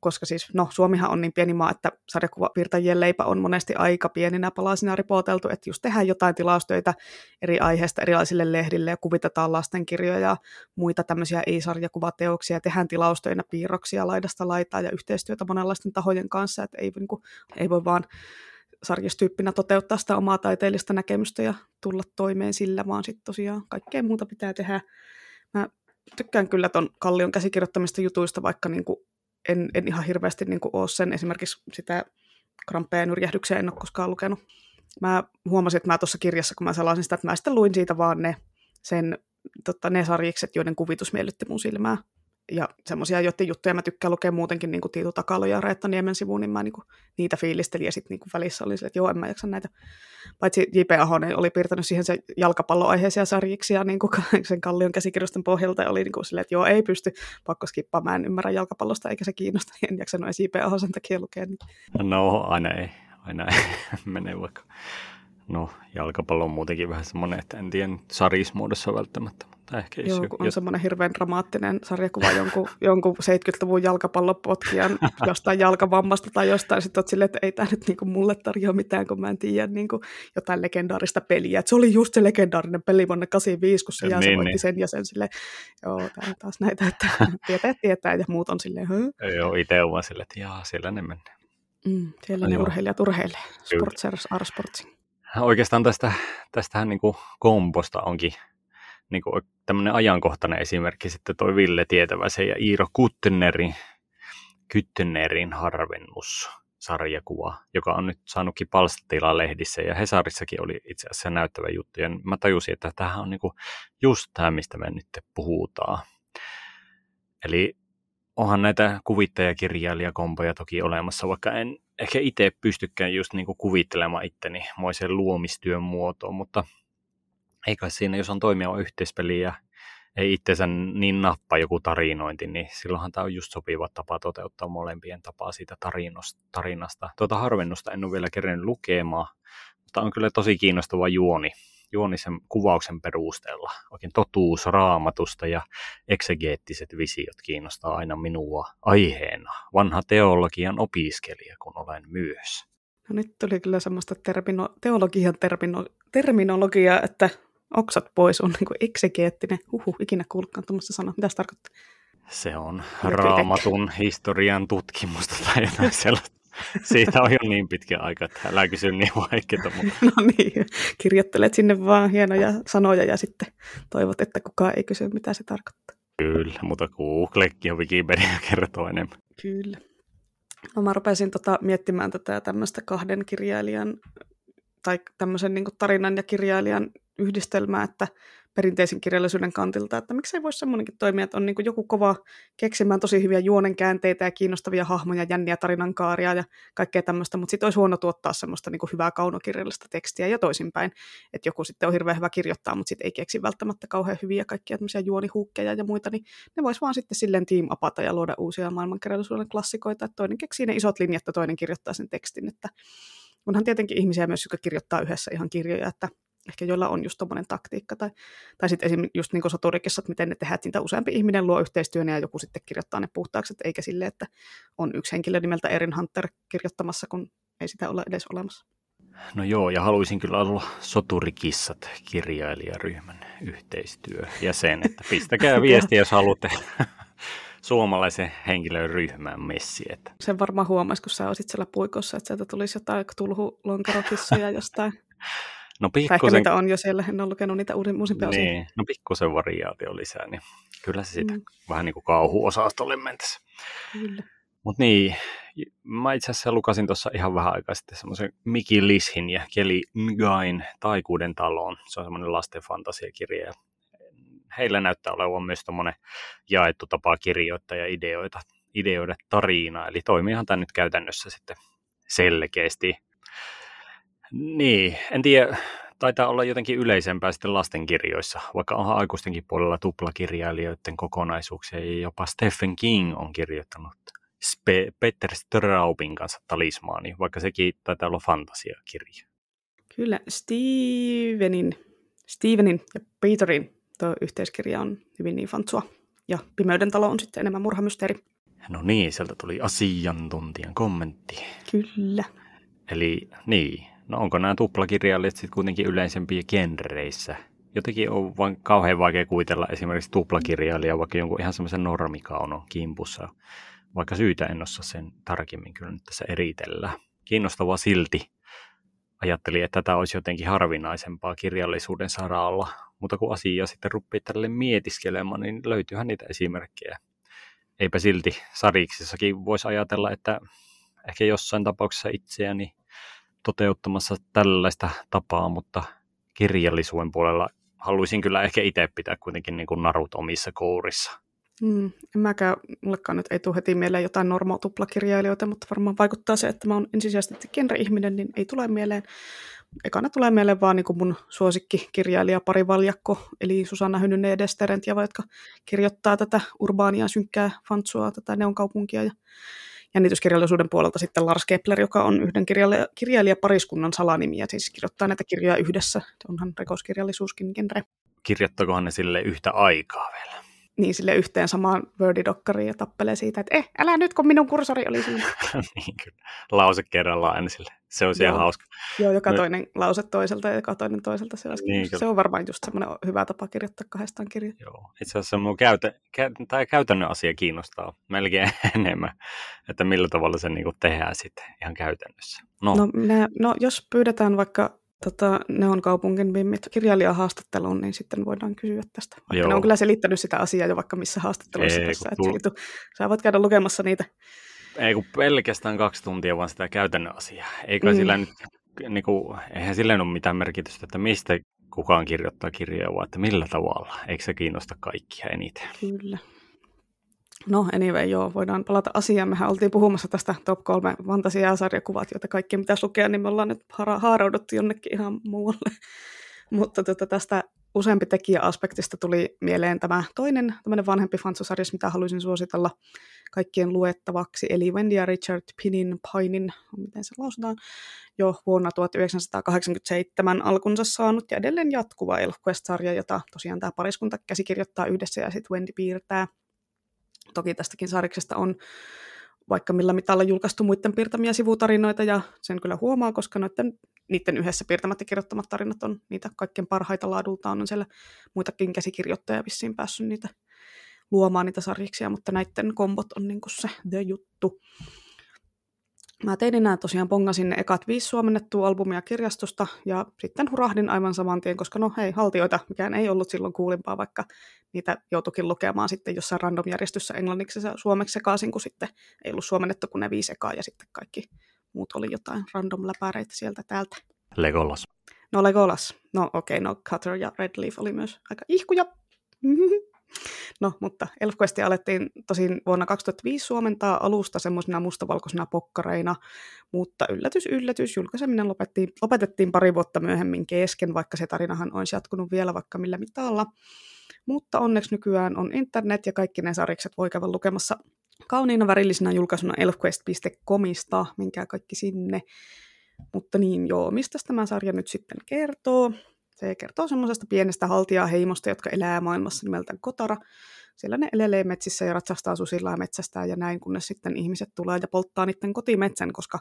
B: koska siis, no Suomihan on niin pieni maa, että sarjakuvavirtajien leipä on monesti aika pieninä palasina ripoteltu, että just tehdään jotain tilaustöitä eri aiheista erilaisille lehdille ja kuvitetaan lastenkirjoja ja muita tämmöisiä ei-sarjakuvateoksia, tehdään tilaustöinä piirroksia laidasta laitaa ja yhteistyötä monenlaisten tahojen kanssa, että ei, niin kuin, ei voi vaan sarjastyyppinä toteuttaa sitä omaa taiteellista näkemystä ja tulla toimeen sillä, vaan sitten tosiaan kaikkea muuta pitää tehdä. Mä tykkään kyllä ton Kallion käsikirjoittamista jutuista, vaikka niin kuin en, en ihan hirveästi niin kuin ole sen esimerkiksi sitä kramppeen yrjähdyksiä en ole koskaan lukenut. Mä huomasin, että mä tuossa kirjassa, kun mä selasin sitä, että mä sitten luin siitä vaan ne, sen, tota, ne sarjikset, joiden kuvitus miellytti mun silmää ja semmoisia joiden juttuja mä tykkään lukea muutenkin niin kuin Tiitu Takalo ja Reetta Niemen sivuun, niin mä niin kuin, niitä fiilistelin ja sitten niin välissä oli että joo, en mä jaksa näitä. Paitsi J.P. Ahonen oli piirtänyt siihen se jalkapalloaiheisia sarjiksi ja niin kuin sen kallion käsikirjoisten pohjalta ja oli niin kuin silleen, että joo, ei pysty, pakko skippaa, mä en ymmärrä jalkapallosta eikä se kiinnosta, niin en jaksanut edes J.P. Ahosen takia lukea niitä.
A: No, aina ei, aina ei mene vaikka. No, jalkapallo on muutenkin vähän semmoinen, että en tiedä sarismuodossa välttämättä
B: tai ehkä Joo, joku, on semmoinen hirveän dramaattinen sarjakuva jonkun, jonkun 70-luvun jalkapallopotkijan jostain jalkavammasta tai jostain. Sitten olet silleen, että ei tämä nyt niinku mulle tarjoa mitään, kun mä en tiedä niinku jotain legendaarista peliä. Et se oli just se legendaarinen peli vuonna 85, kun se ja niin, niin. sen ja sen silleen, joo, tämä taas näitä, että tietää, tietää ja muut on silleen, Hö?
A: Joo, itse on vaan silleen, että jaa, siellä ne menee.
B: Mm, siellä ne urheilijat urheilee. Sportsers are.
A: Oikeastaan tästä, tästähän niin komposta onkin niin kuin tämmöinen ajankohtainen esimerkki sitten toi Ville Tietäväisen ja Iiro Kuttenerin, Kyttenerin harvennus sarjakuva, joka on nyt saanutkin palstatilaa lehdissä ja Hesarissakin oli itse asiassa näyttävä juttu. Ja mä tajusin, että tämähän on niinku just tämä, mistä me nyt puhutaan. Eli onhan näitä kuvittajakirjailijakompoja toki olemassa, vaikka en ehkä itse pystykään just niinku kuvittelemaan itteni moisen luomistyön muotoon, mutta eikä siinä, jos on toimiva yhteispeli ja ei itsensä niin nappa joku tarinointi, niin silloinhan tämä on just sopiva tapa toteuttaa molempien tapaa siitä tarinasta. Tuota harvennusta en ole vielä kerännyt lukemaan, mutta on kyllä tosi kiinnostava juoni, juoni sen kuvauksen perusteella. Oikein totuus raamatusta ja eksegeettiset visiot kiinnostaa aina minua aiheena. Vanha teologian opiskelija, kun olen myös.
B: No nyt tuli kyllä semmoista termino, teologian termino, terminologiaa, että oksat pois on niin eksegeettinen. Huhu, ikinä kuullutkaan tuommoista sanaa. Mitä se tarkoittaa?
A: Se on raamatun historian tutkimusta tai jotain sellaista. Siitä on jo niin pitkä aika, että älä kysy niin vaikeaa. Mutta...
B: No niin, kirjoittelet sinne vaan hienoja sanoja ja sitten toivot, että kukaan ei kysy, mitä se tarkoittaa.
A: Kyllä, mutta Google ja Wikipedia kertoo enemmän.
B: Kyllä. No mä rupesin tota miettimään tätä tämmöistä kahden kirjailijan tai tämmöisen niin tarinan ja kirjailijan yhdistelmää, että perinteisen kirjallisuuden kantilta, että miksei voisi semmoinenkin toimia, että on niin joku kova keksimään tosi hyviä juonenkäänteitä ja kiinnostavia hahmoja, jänniä tariнаnkaaria ja kaikkea tämmöistä, mutta sitten olisi huono tuottaa semmoista niin hyvää kaunokirjallista tekstiä ja toisinpäin, että joku sitten on hirveän hyvä kirjoittaa, mutta sitten ei keksi välttämättä kauhean hyviä kaikkia tämmöisiä juonihuukkeja ja muita, niin ne voisi vaan sitten silleen team apata ja luoda uusia maailmankirjallisuuden klassikoita, että toinen keksii ne isot linjat ja toinen kirjoittaa sen tekstin, että onhan tietenkin ihmisiä myös, jotka kirjoittaa yhdessä ihan kirjoja, että ehkä joilla on just tuommoinen taktiikka. Tai, tai sitten esimerkiksi just niin kuin Soturikissa, että miten ne tehdään, että useampi ihminen luo yhteistyönä ja joku sitten kirjoittaa ne puhtaaksi, että eikä sille, että on yksi henkilö nimeltä Erin Hunter kirjoittamassa, kun ei sitä ole edes olemassa.
A: No joo, ja haluaisin kyllä olla Soturikissat kirjailijaryhmän yhteistyöjäsen, että pistäkää viestiä, jos haluatte suomalaisen henkilön ryhmään messi. Että.
B: Sen varmaan huomasi, kun sä olisit siellä puikossa, että sieltä tulisi jotain tulhulonkarokissoja jostain No pikkusen... Tai ehkä on jo siellä, en ole lukenut niitä uusimpia
A: niin, osia. No pikkusen variaatio lisää, niin kyllä se sitten mm. vähän niin kuin kauhuosastolle mentäisi. Kyllä. Mutta niin, mä itse asiassa lukasin tuossa ihan vähän aikaa sitten semmoisen Miki Lishin ja Kelly Ngain Taikuuden taloon. Se on semmoinen lasten fantasiakirja. Heillä näyttää olevan myös tommonen jaettu tapa kirjoittaa ja ideoita, ideoida tarinaa. Eli toimiihan tämä nyt käytännössä sitten selkeästi niin, en tiedä, taitaa olla jotenkin yleisempää sitten lastenkirjoissa, vaikka onhan aikuistenkin puolella tuplakirjailijoiden kokonaisuuksia, ja jopa Stephen King on kirjoittanut Spe- Peter Straubin kanssa talismaani, vaikka sekin taitaa olla fantasiakirja.
B: Kyllä, Stevenin, Stevenin ja Peterin tuo yhteiskirja on hyvin niin fantsua. Ja Pimeyden talo on sitten enemmän murhamysteeri.
A: No niin, sieltä tuli asiantuntijan kommentti.
B: Kyllä.
A: Eli niin, no onko nämä tuplakirjailijat sitten kuitenkin yleisempiä genreissä? Jotenkin on vain kauhean vaikea kuvitella esimerkiksi tuplakirjailija vaikka jonkun ihan semmoisen normikaunon kimpussa, vaikka syytä en osaa sen tarkemmin kyllä nyt tässä eritellä. Kiinnostavaa silti. Ajattelin, että tätä olisi jotenkin harvinaisempaa kirjallisuuden saralla, mutta kun asiaa sitten rupeaa tälle mietiskelemaan, niin löytyyhän niitä esimerkkejä. Eipä silti sariksissakin voisi ajatella, että ehkä jossain tapauksessa itseäni toteuttamassa tällaista tapaa, mutta kirjallisuuden puolella haluaisin kyllä ehkä itse pitää kuitenkin niin kuin narut omissa kourissa.
B: Mm, en mäkään, mullekaan nyt ei tule heti mieleen jotain normaal tuplakirjailijoita, mutta varmaan vaikuttaa se, että mä oon ensisijaisesti genre-ihminen, niin ei tule mieleen. Ekana tulee mieleen vaan niin mun suosikkikirjailija Pari Valjakko, eli Susanna Hynynen ja Desterentjava, jotka kirjoittaa tätä urbaania synkkää fantsua, tätä neonkaupunkia ja jännityskirjallisuuden puolelta sitten Lars Kepler, joka on yhden kirjailija, kirjailijapariskunnan salanimi ja siis kirjoittaa näitä kirjoja yhdessä. Onhan rikoskirjallisuuskin genre.
A: Kirjoittakohan ne sille yhtä aikaa vielä?
B: Niin sille yhteen samaan Wordidokkariin ja tappelee siitä, että eh, älä nyt, kun minun kursori oli siinä.
A: niin kyllä. Lause kerrallaan aina sille. Se on ihan hauska.
B: Joo, joka toinen no. lause toiselta ja joka toinen toiselta. Se, niin, se on varmaan just semmoinen hyvä tapa kirjoittaa kahdestaan kirjaa.
A: Joo, itse asiassa mun käytä, kä, tai käytännön asia kiinnostaa melkein enemmän, että millä tavalla se niin tehdään sitten ihan käytännössä.
B: No, no, nää, no jos pyydetään vaikka tota, ne on kaupungin vimmit kirjailijahaastatteluun, niin sitten voidaan kysyä tästä. Vaikka Joo. ne on kyllä selittänyt sitä asiaa jo vaikka missä haastattelussa Ei, tässä. Tull... Että sä voit käydä lukemassa niitä.
A: Ei kun pelkästään kaksi tuntia vaan sitä käytännön asiaa. Eikä mm. sillä nyt, niin kuin, eihän sillä ole mitään merkitystä, että mistä kukaan kirjoittaa kirjoja, vaan että millä tavalla. Eikö se kiinnosta kaikkia eniten?
B: Kyllä. No anyway, joo, voidaan palata asiaan. Mehän oltiin puhumassa tästä top 3 fantasiaa-sarjakuvat, joita kaikki pitäisi lukea, niin me ollaan nyt haarauduttu jonnekin ihan muualle. Mutta tota, tästä useampi tekijäaspektista tuli mieleen tämä toinen tämmöinen vanhempi fansosarjas, mitä haluaisin suositella kaikkien luettavaksi, eli Wendy ja Richard Pinin Pinin, miten se lausutaan, jo vuonna 1987 alkunsa saanut ja edelleen jatkuva Elfquest-sarja, jota tosiaan tämä pariskunta käsikirjoittaa yhdessä ja sitten Wendy piirtää Toki tästäkin sariksesta on vaikka millä mitalla julkaistu muiden piirtämiä sivutarinoita, ja sen kyllä huomaa, koska noiden, niiden yhdessä piirtämät ja kirjoittamat tarinat on niitä kaikkein parhaita laadultaan, on siellä muitakin käsikirjoittajia vissiin päässyt niitä luomaan niitä sarjiksia, mutta näiden kombot on niin se the juttu. Mä tein enää tosiaan pongasin ne ekat viisi suomennettua albumia kirjastosta ja sitten hurahdin aivan saman tien, koska no hei, haltioita, mikään ei ollut silloin kuulimpaa, vaikka niitä joutukin lukemaan sitten jossain random-järjestyssä englanniksi ja suomeksi sekaisin, kun sitten ei ollut suomennettu kuin ne viisi ekaa ja sitten kaikki muut oli jotain random läpäreitä sieltä täältä.
A: Legolas.
B: No Legolas. No okei, okay, no Cutter ja Red Leaf oli myös aika ihkuja. No, mutta ElfQuestia alettiin tosin vuonna 2005 suomentaa alusta semmoisena mustavalkoisena pokkareina, mutta yllätys, yllätys, julkaiseminen lopetettiin, lopetettiin pari vuotta myöhemmin kesken, vaikka se tarinahan olisi jatkunut vielä vaikka millä mitalla. Mutta onneksi nykyään on internet ja kaikki ne sarikset voi käydä lukemassa kauniina värillisenä julkaisuna elfquest.comista, minkää kaikki sinne. Mutta niin joo, mistä tämä sarja nyt sitten kertoo? Se kertoo semmoisesta pienestä haltijaheimosta, jotka elää maailmassa nimeltä Kotara. Siellä ne elelee metsissä ja ratsastaa susilla ja metsästää ja näin, kunnes sitten ihmiset tulee ja polttaa niiden kotimetsän, koska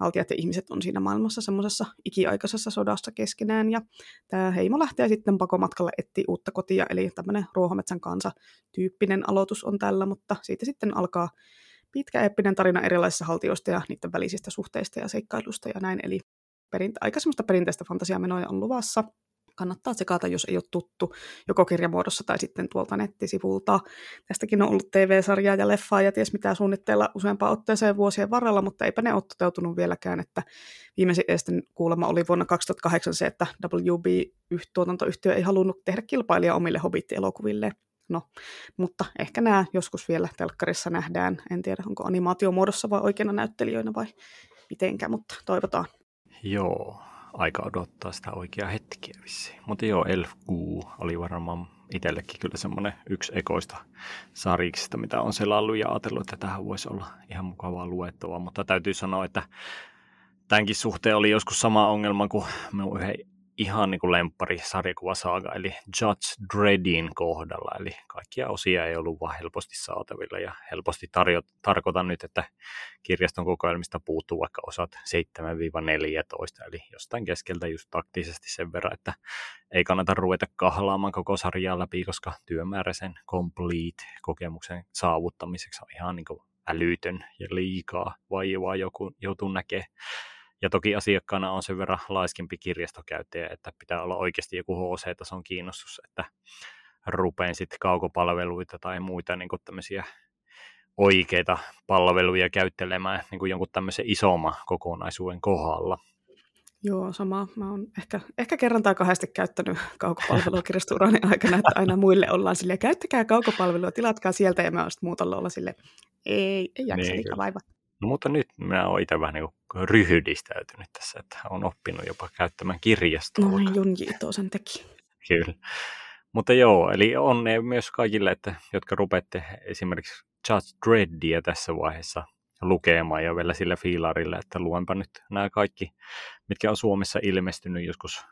B: haltijat ja ihmiset on siinä maailmassa semmoisessa ikiaikaisessa sodassa keskenään. Ja tämä heimo lähtee sitten pakomatkalle etsiä uutta kotia, eli tämmöinen ruohometsän kanssa tyyppinen aloitus on tällä, mutta siitä sitten alkaa pitkä eeppinen tarina erilaisista haltioista ja niiden välisistä suhteista ja seikkailusta ja näin. Eli perinte- aika semmoista perinteistä fantasiamenoja on luvassa kannattaa tsekata, jos ei ole tuttu, joko kirjamuodossa tai sitten tuolta nettisivulta. Tästäkin on ollut TV-sarjaa ja leffaa ja ties mitä suunnitteilla useampaan otteeseen vuosien varrella, mutta eipä ne ole toteutunut vieläkään, että viimeisin esten kuulema oli vuonna 2008 se, että WB-tuotantoyhtiö ei halunnut tehdä kilpailijaa omille Hobbit-elokuville. No, mutta ehkä nämä joskus vielä telkkarissa nähdään. En tiedä, onko animaatiomuodossa vai oikeana näyttelijöinä vai mitenkä, mutta toivotaan.
A: Joo, aika odottaa sitä oikeaa hetkiä vissiin. Mutta joo, Elf Goo oli varmaan itsellekin kyllä semmoinen yksi ekoista sariksista, mitä on selailu ja ajatellut, että tähän voisi olla ihan mukavaa luettavaa. Mutta täytyy sanoa, että tämänkin suhteen oli joskus sama ongelma kuin minun yhden ihan niin kuin lemppari sarjakuvasaaga, eli Judge Dreddin kohdalla, eli kaikkia osia ei ollut vaan helposti saatavilla, ja helposti tarjo- tarkoitan nyt, että kirjaston kokoelmista puuttuu vaikka osat 7-14, eli jostain keskeltä just taktisesti sen verran, että ei kannata ruveta kahlaamaan koko sarjaa läpi, koska työmääräisen complete-kokemuksen saavuttamiseksi on ihan niin kuin älytön ja liikaa vaivaa joku joutuu näkemään ja toki asiakkaana on sen verran laiskempi kirjastokäyttäjä, että pitää olla oikeasti joku HC-tason kiinnostus, että rupean sitten kaukopalveluita tai muita niin tämmöisiä oikeita palveluja käyttelemään niin kuin jonkun tämmöisen isomman kokonaisuuden kohdalla.
B: Joo, sama. Mä oon ehkä, ehkä kerran tai kahdesti käyttänyt kaukopalvelua kirjastourani aikana, että aina muille ollaan silleen, käyttäkää kaukopalvelua, tilatkaa sieltä, ja mä oon sitten muutolla olla silleen, ei, ei jaksa niin, vaiva.
A: No mutta nyt minä olen itse vähän niin ryhdistäytynyt tässä, että olen oppinut jopa käyttämään kirjastoa.
B: No niin, Junji sen teki.
A: Kyllä. Mutta joo, eli on ne myös kaikille, että, jotka rupette esimerkiksi Judge Dreddia tässä vaiheessa lukemaan ja vielä sillä fiilarilla, että luenpa nyt nämä kaikki, mitkä on Suomessa ilmestynyt joskus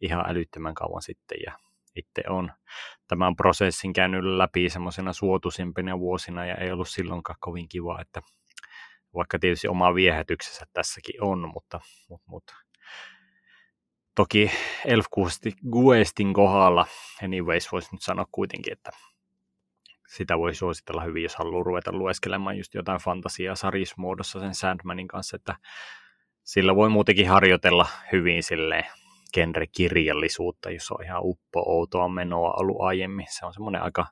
A: ihan älyttömän kauan sitten ja itse on tämän prosessin käynyt läpi semmoisena suotuisimpina vuosina ja ei ollut silloinkaan kovin kiva, että vaikka tietysti oma viehätyksensä tässäkin on, mutta, mutta, mutta toki Elf Guestin kohdalla, anyways voisi nyt sanoa kuitenkin, että sitä voi suositella hyvin, jos haluaa ruveta lueskelemaan just jotain fantasiaa sarismuodossa sen Sandmanin kanssa, että sillä voi muutenkin harjoitella hyvin silleen genre-kirjallisuutta, jos on ihan uppo-outoa menoa ollut aiemmin. Se on semmoinen aika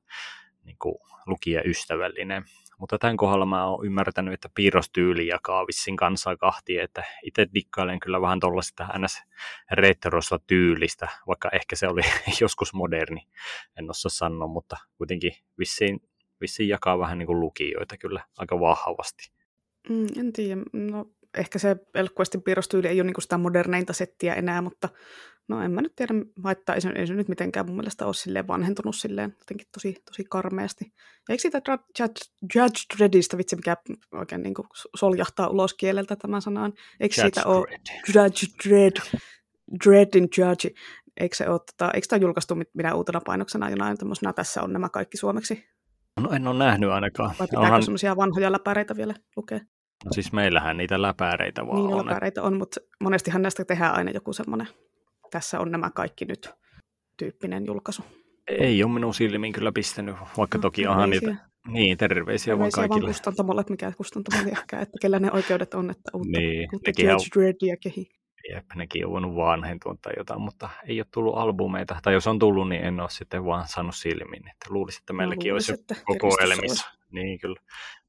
A: niin kuin, lukijaystävällinen mutta tämän kohdalla mä oon ymmärtänyt, että piirrostyyli jakaa vissin kansaa kahtia, että itse dikkailen kyllä vähän tuollaista ns. retrosta tyylistä, vaikka ehkä se oli joskus moderni, en osaa sanoa, mutta kuitenkin vissiin, vissiin jakaa vähän niin kuin lukijoita kyllä aika vahvasti.
B: Mm, en tiedä, no ehkä se Elquestin piirrostyyli ei ole niin sitä moderneinta settiä enää, mutta no en mä nyt tiedä, haittaa, ei se, ei se nyt mitenkään mun mielestä ole silleen vanhentunut silleen jotenkin tosi, tosi karmeasti. Ja eikö siitä Judge, Judge Dreddistä, vitsi mikä oikein niin soljahtaa ulos kieleltä tämän sanan, eikö Judge siitä ole Judge Dredd, Dreddin Judge, eikö se ole, tota, eikö tämä julkaistu minä uutena painoksena jonain tämmöisenä, tässä on nämä kaikki suomeksi?
A: No en ole nähnyt ainakaan.
B: Vai pitääkö Onhan... semmoisia vanhoja läpäreitä vielä lukea?
A: No siis meillähän niitä läpäreitä vaan
B: niin,
A: on.
B: läpäreitä on, mutta monestihan näistä tehdään aina joku semmoinen, tässä on nämä kaikki nyt tyyppinen julkaisu.
A: Ei ole minun silmiin kyllä pistänyt, vaikka no, toki onhan niitä, niin, terveisiä, terveisiä vaan kaikille. Vaan
B: kustantamolle, mikä kustantamolle ehkä, että kellä ne oikeudet on, että uutta, niin, uutta Judge. Dreddia kehi.
A: Jep, nekin on voinut vanhentua tai jotain, mutta ei ole tullut albumeita. Tai jos on tullut, niin en ole sitten vaan saanut silmiin. Että luulisin, että meilläkin no, olisi koko. Niin kyllä.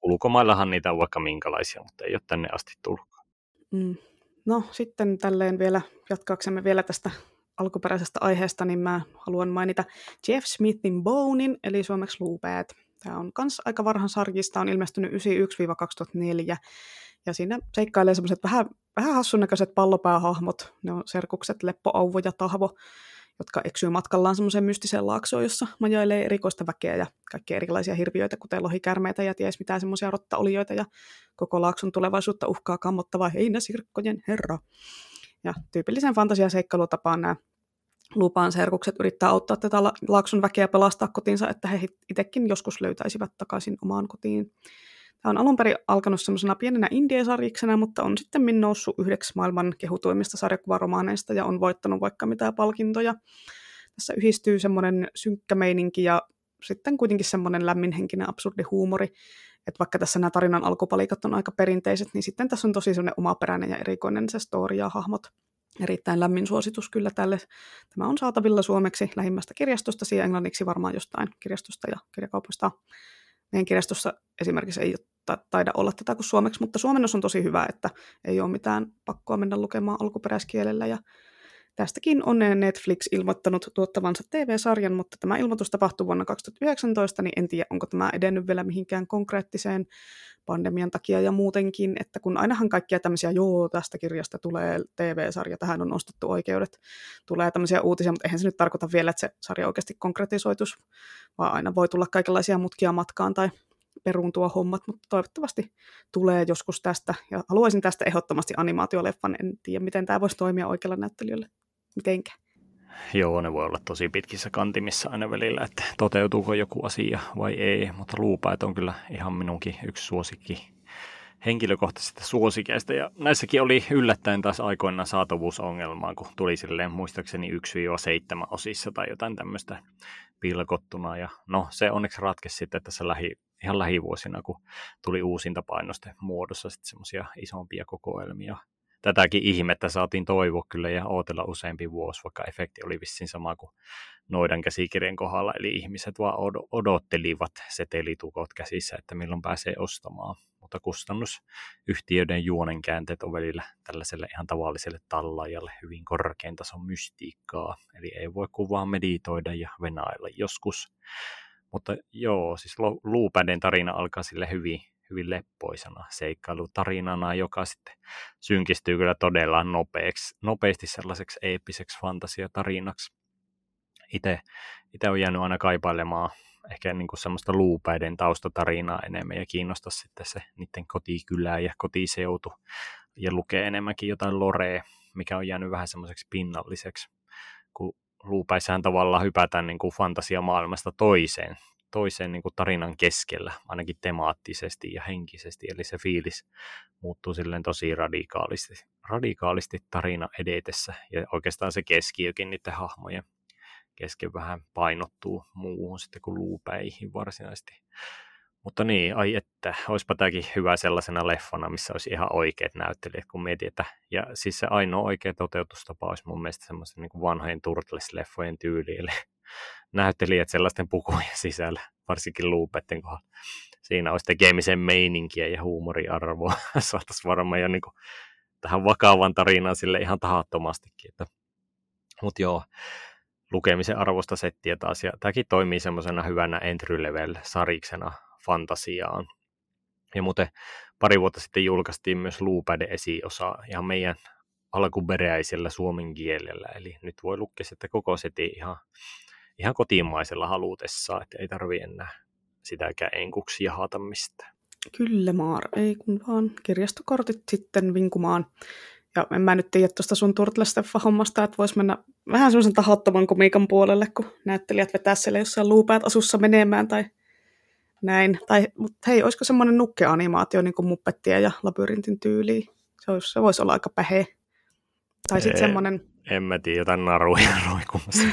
A: Ulkomaillahan niitä on vaikka minkälaisia, mutta ei ole tänne asti tullut.
B: Mm. No sitten tälleen vielä, jatkaaksemme vielä tästä alkuperäisestä aiheesta, niin mä haluan mainita Jeff Smithin Bonein, eli suomeksi Luupäät. Tämä on myös aika varhan sarjista, on ilmestynyt 1991-2004, ja siinä seikkailee semmoiset vähän, vähän hassun näköiset pallopäähahmot, ne on serkukset Leppo, Auvo ja Tahvo, jotka eksyy matkallaan semmoiseen mystiseen laaksoon, jossa majailee erikoista väkeä ja kaikkia erilaisia hirviöitä, kuten lohikärmeitä ja ties mitä semmoisia rottaolioita, ja koko laakson tulevaisuutta uhkaa kammottava heinäsirkkojen herra. Ja tyypillisen fantasiaseikkailutapaan nämä lupaan serkukset yrittää auttaa tätä laakson väkeä pelastaa kotinsa, että he itsekin joskus löytäisivät takaisin omaan kotiin. Tämä on alun perin alkanut semmoisena pienenä indiesarjiksena, mutta on sitten noussut yhdeksi maailman kehutuimmista sarjakuvaromaaneista ja on voittanut vaikka mitä palkintoja. Tässä yhdistyy semmoinen synkkä meininki ja sitten kuitenkin semmoinen lämminhenkinen absurdi huumori, että vaikka tässä nämä tarinan alkupalikat on aika perinteiset, niin sitten tässä on tosi semmoinen omaperäinen ja erikoinen se story ja hahmot. Erittäin lämmin suositus kyllä tälle. Tämä on saatavilla suomeksi lähimmästä kirjastosta, ja englanniksi varmaan jostain kirjastosta ja kirjakaupoista meidän kirjastossa esimerkiksi ei taida olla tätä kuin suomeksi, mutta suomennos on tosi hyvä, että ei ole mitään pakkoa mennä lukemaan alkuperäiskielellä. Ja Tästäkin on Netflix ilmoittanut tuottavansa TV-sarjan, mutta tämä ilmoitus tapahtui vuonna 2019, niin en tiedä, onko tämä edennyt vielä mihinkään konkreettiseen pandemian takia ja muutenkin, että kun ainahan kaikkia tämmöisiä, joo, tästä kirjasta tulee TV-sarja, tähän on ostettu oikeudet, tulee tämmöisiä uutisia, mutta eihän se nyt tarkoita vielä, että se sarja oikeasti konkretisoitus, vaan aina voi tulla kaikenlaisia mutkia matkaan tai peruuntua hommat, mutta toivottavasti tulee joskus tästä. Ja haluaisin tästä ehdottomasti animaatioleffan, en tiedä miten tämä voisi toimia oikealla näyttelijällä mitenkä.
A: Joo, ne voi olla tosi pitkissä kantimissa aina välillä, että toteutuuko joku asia vai ei, mutta luupäät on kyllä ihan minunkin yksi suosikki henkilökohtaisista suosikeista. Ja näissäkin oli yllättäen taas aikoinaan saatavuusongelmaa, kun tuli silleen muistaakseni 1-7 osissa tai jotain tämmöistä pilkottuna. Ja no, se onneksi ratkesi sitten tässä lähi, ihan lähivuosina, kun tuli uusinta painosten muodossa sitten semmoisia isompia kokoelmia tätäkin ihmettä saatiin toivoa kyllä ja ootella useampi vuosi, vaikka efekti oli vissiin sama kuin noidan käsikirjan kohdalla, eli ihmiset vaan odottelivat setelitukot käsissä, että milloin pääsee ostamaan. Mutta kustannusyhtiöiden juonen käänteet on välillä tällaiselle ihan tavalliselle tallaajalle hyvin korkean tason mystiikkaa, eli ei voi kuvaa meditoida ja venailla joskus. Mutta joo, siis Luupäden tarina alkaa sille hyvin hyvin leppoisana seikkailutarinana, joka sitten synkistyy kyllä todella nopeaksi, nopeasti sellaiseksi eeppiseksi fantasiatarinaksi. Itse, itse on jäänyt aina kaipailemaan ehkä niin kuin semmoista luupäiden taustatarinaa enemmän ja kiinnostaa sitten se niiden kotikylä ja kotiseutu ja lukee enemmänkin jotain lorea, mikä on jäänyt vähän semmoiseksi pinnalliseksi, kun luupäissään tavallaan hypätään niin kuin fantasiamaailmasta toiseen toiseen niin kuin tarinan keskellä, ainakin temaattisesti ja henkisesti, eli se fiilis muuttuu silleen tosi radikaalisti, radikaalisti tarina edetessä, ja oikeastaan se keskiökin niiden hahmojen kesken vähän painottuu muuhun sitten kuin luupäihin varsinaisesti. Mutta niin, ai että, olisipa tämäkin hyvä sellaisena leffana, missä olisi ihan oikeat näyttelijät, kun mietin, ja siis se ainoa oikea toteutustapa olisi mun mielestä semmoisen niin vanhojen Turtles-leffojen tyyli, eli näyttelijät sellaisten pukujen sisällä, varsinkin luupetten kohdalla. Siinä olisi tekemisen meininkiä ja huumoriarvoa. Saataisiin varmaan jo niin kuin tähän vakavan tarinaan sille ihan tahattomastikin. Mutta joo, lukemisen arvosta settiä taas. Ja tämäkin toimii semmoisena hyvänä entry level sariksena fantasiaan. Ja muuten pari vuotta sitten julkaistiin myös Luupäden esiosa ihan meidän alkuperäisellä suomen kielellä. Eli nyt voi lukea sitten koko setin ihan ihan kotimaisella halutessa, että ei tarvi enää sitäkään enkuksi jahata mistään.
B: Kyllä Maar, ei kun vaan kirjastokortit sitten vinkumaan. Ja en mä nyt tiedä tuosta sun Turtlesteffa-hommasta, että voisi mennä vähän sellaisen tahottoman komiikan puolelle, kun näyttelijät vetää siellä jossain luupäät asussa menemään tai näin. Tai, mutta hei, olisiko semmoinen nukkeanimaatio niin kuin muppettien ja labyrintin tyyliin? Se, olisi, se voisi olla aika pähe. Tai sitten semmoinen
A: en mä tiedä, jotain naruja roikumassa.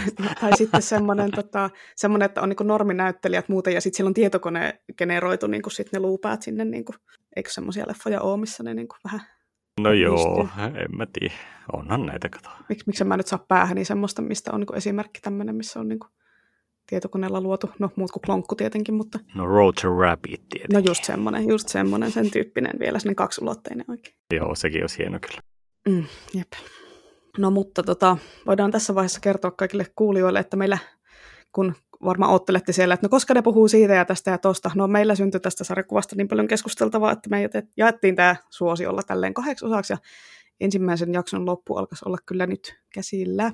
B: tai sitten semmoinen, tota, semmoinen, että on niin norminäyttelijät muuten, ja sitten siellä on tietokone generoitu niin sit ne luupäät sinne, niin kuin, eikö semmoisia leffoja ole, missä ne niin vähän
A: No joo, pystyy. en mä tiedä. Onhan näitä kato.
B: Mik, miksi mä nyt saa päähän niin semmoista, mistä on niin esimerkki tämmöinen, missä on niin kuin tietokoneella luotu, no muut kuin klonkku tietenkin, mutta...
A: No Road to Rabbit tietenkin.
B: No just semmoinen, just semmoinen, sen tyyppinen vielä, sinne kaksulotteinen oikein.
A: Joo, sekin olisi hieno kyllä.
B: Mm, jep. No mutta tota, voidaan tässä vaiheessa kertoa kaikille kuulijoille, että meillä, kun varmaan ottelette siellä, että no koska ne puhuu siitä ja tästä ja tosta, no meillä syntyi tästä sarjakuvasta niin paljon keskusteltavaa, että me jaettiin tämä suosiolla tälleen kahdeksi osaksi ja ensimmäisen jakson loppu alkaisi olla kyllä nyt käsillä.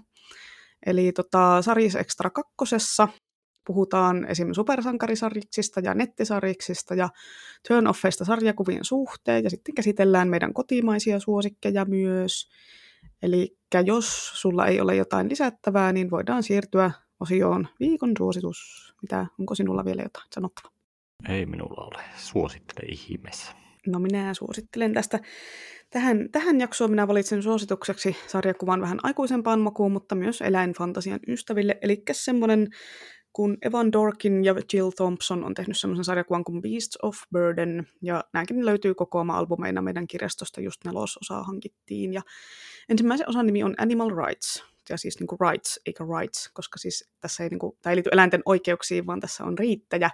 B: Eli tota, Saris Extra kakkosessa puhutaan esim. supersankarisariksista ja nettisariksista ja turn-offeista sarjakuvien suhteen ja sitten käsitellään meidän kotimaisia suosikkeja myös. Eli jos sulla ei ole jotain lisättävää, niin voidaan siirtyä osioon viikon suositus. Mitä, onko sinulla vielä jotain sanottavaa?
A: Ei minulla ole. Suosittele ihmeessä.
B: No minä suosittelen tästä. Tähän, tähän jaksoon minä valitsen suositukseksi sarjakuvan vähän aikuisempaan makuun, mutta myös eläinfantasian ystäville. Eli semmoinen kun Evan Dorkin ja Jill Thompson on tehnyt semmoisen sarjakuvan kuin Beasts of Burden, ja nämäkin löytyy kokoama albumeina meidän kirjastosta, just nelososaa hankittiin, ja ensimmäisen osan nimi on Animal Rights, ja siis niin kuin rights eikä rights, koska siis tässä ei, niin kuin, tämä ei liity eläinten oikeuksiin, vaan tässä on riittäjä,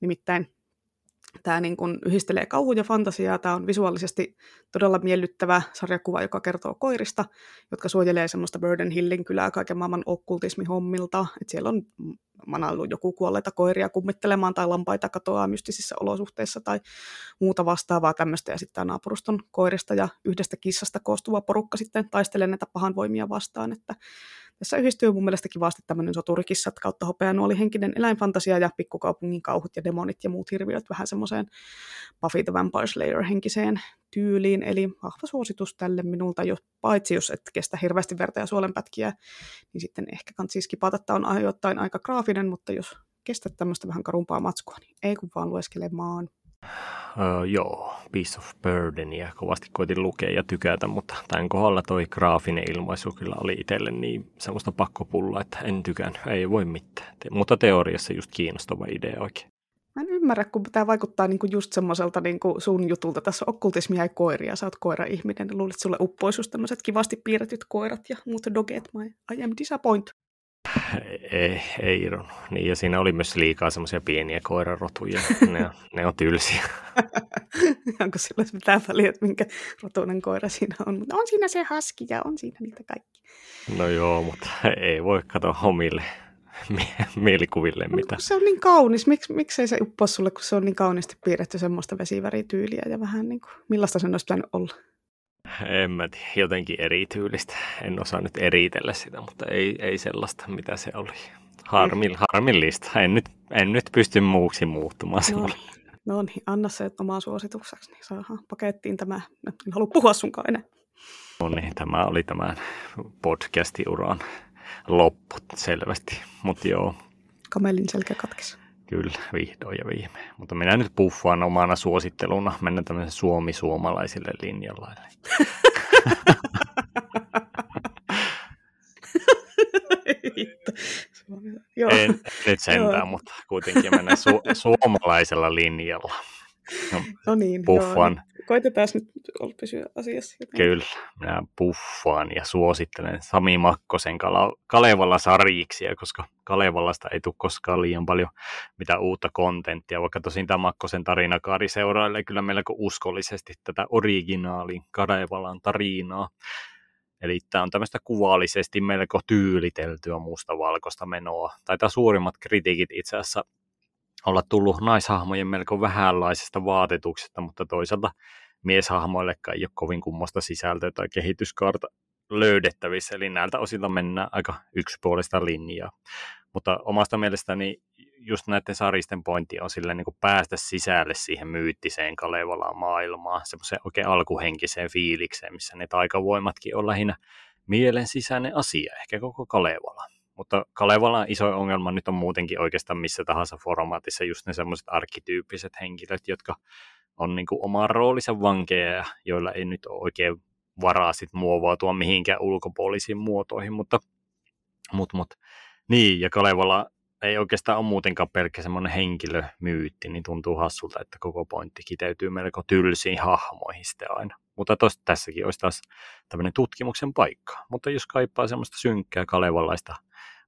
B: nimittäin Tämä niin kuin yhdistelee kauhu ja fantasiaa. Tämä on visuaalisesti todella miellyttävä sarjakuva, joka kertoo koirista, jotka suojelee semmoista Burden Hillin kylää kaiken maailman okkultismihommilta. Et siellä on manailu joku kuolleita koiria kummittelemaan tai lampaita katoaa mystisissä olosuhteissa tai muuta vastaavaa tämmöistä. Ja sitten tämä naapuruston koirista ja yhdestä kissasta koostuva porukka sitten taistelee näitä pahanvoimia vastaan. Että tässä yhdistyy mun mielestä kivasti tämmöinen soturikissat kautta hopeanuoli henkinen eläinfantasia ja pikkukaupungin kauhut ja demonit ja muut hirviöt vähän semmoiseen Buffy the Vampire Slayer henkiseen tyyliin. Eli vahva suositus tälle minulta, jo, paitsi jos et kestä hirveästi verta ja suolenpätkiä, niin sitten ehkä kansi skipata, että on ajoittain aika graafinen, mutta jos kestät tämmöistä vähän karumpaa matskua, niin ei kun vaan lueskelemaan.
A: Uh, joo, Piece of Burdenia kovasti koitin lukea ja tykätä, mutta tämän kohdalla toi graafinen ilmaisu kyllä oli itselle niin semmoista pakkopulla, että en tykännyt, ei voi mitään. Te- mutta teoriassa just kiinnostava idea oikein.
B: Mä en ymmärrä, kun tämä vaikuttaa niinku just semmoiselta niinku sun jutulta. Tässä on okkultismia ja koiria, sä oot koira-ihminen, luulet, että sulle uppoisuus tämmöiset kivasti piirretyt koirat ja muut doget. My, I am disappoint.
A: Ei, ei Iron. Niin, ja siinä oli myös liikaa semmoisia pieniä koirarotuja. Ne, ne on tylsiä.
B: Onko sillä mitään väliä, että minkä rotuinen koira siinä on? Mutta on siinä se haski ja on siinä niitä kaikki.
A: No joo, mutta ei voi katsoa omille mie- mielikuville mitä.
B: se on niin kaunis, Miks, miksei se uppoa sulle, kun se on niin kauniisti piirretty semmoista vesivärityyliä ja vähän niin kuin, millaista sen olisi pitänyt olla?
A: En mä tiedä, jotenkin erityylistä. En osaa nyt eritellä sitä, mutta ei, ei sellaista, mitä se oli. Harmil, harmillista. En nyt, en nyt pysty muuksi muuttumaan.
B: No, no niin, anna se omaa suositukseksi, niin saadaan pakettiin tämä. En halua puhua sunkaan enää.
A: No niin, tämä oli tämän podcastiuran loppu selvästi. Mutta joo,
B: Kamelin selkä katkesi.
A: Kyllä, vihdoin ja viimein. Mutta minä nyt puffaan omana suositteluna. Mennään tämmöisen suomi-suomalaisille linjalla.
B: Joo.
A: En nyt sentään,
B: Joo.
A: mutta kuitenkin mennään su- suomalaisella linjalla. No,
B: No niin,
A: Puffaan.
B: Koitetaan nyt pysyä asiassa. jotenkin.
A: Kyllä, minä puffaan ja suosittelen Sami Makkosen Kala- Kalevala sarjiksia, koska Kalevallasta ei tule koskaan liian paljon mitä uutta kontenttia, vaikka tosin tämä Makkosen tarinakaari seurailee kyllä melko uskollisesti tätä originaalin Kalevalan tarinaa. Eli tämä on tämmöistä kuvallisesti melko tyyliteltyä mustavalkoista menoa. Taitaa suurimmat kritiikit itse asiassa olla tullut naishahmojen melko vähänlaisesta vaatetuksesta, mutta toisaalta mieshahmoillekaan ei ole kovin kummosta sisältöä tai kehityskaarta löydettävissä, eli näiltä osilta mennään aika yksipuolista linjaa. Mutta omasta mielestäni just näiden saristen pointti on silleen niin päästä sisälle siihen myyttiseen Kalevalaan maailmaan, semmoiseen oikein alkuhenkiseen fiilikseen, missä ne taikavoimatkin on lähinnä mielen sisäinen asia, ehkä koko Kalevala. Mutta Kalevalan iso ongelma nyt on muutenkin oikeastaan missä tahansa formaatissa just ne semmoiset arkkityyppiset henkilöt, jotka on niin kuin oman roolinsa vankeja, joilla ei nyt ole oikein varaa sit muovautua mihinkään ulkopuolisiin muotoihin, mutta mut, mut. niin, ja Kalevala ei oikeastaan ole muutenkaan pelkkä semmoinen henkilömyytti, niin tuntuu hassulta, että koko pointti kiteytyy melko tylsiin hahmoihin sitten aina. Mutta tos, tässäkin olisi taas tämmöinen tutkimuksen paikka. Mutta jos kaipaa semmoista synkkää kalevalaista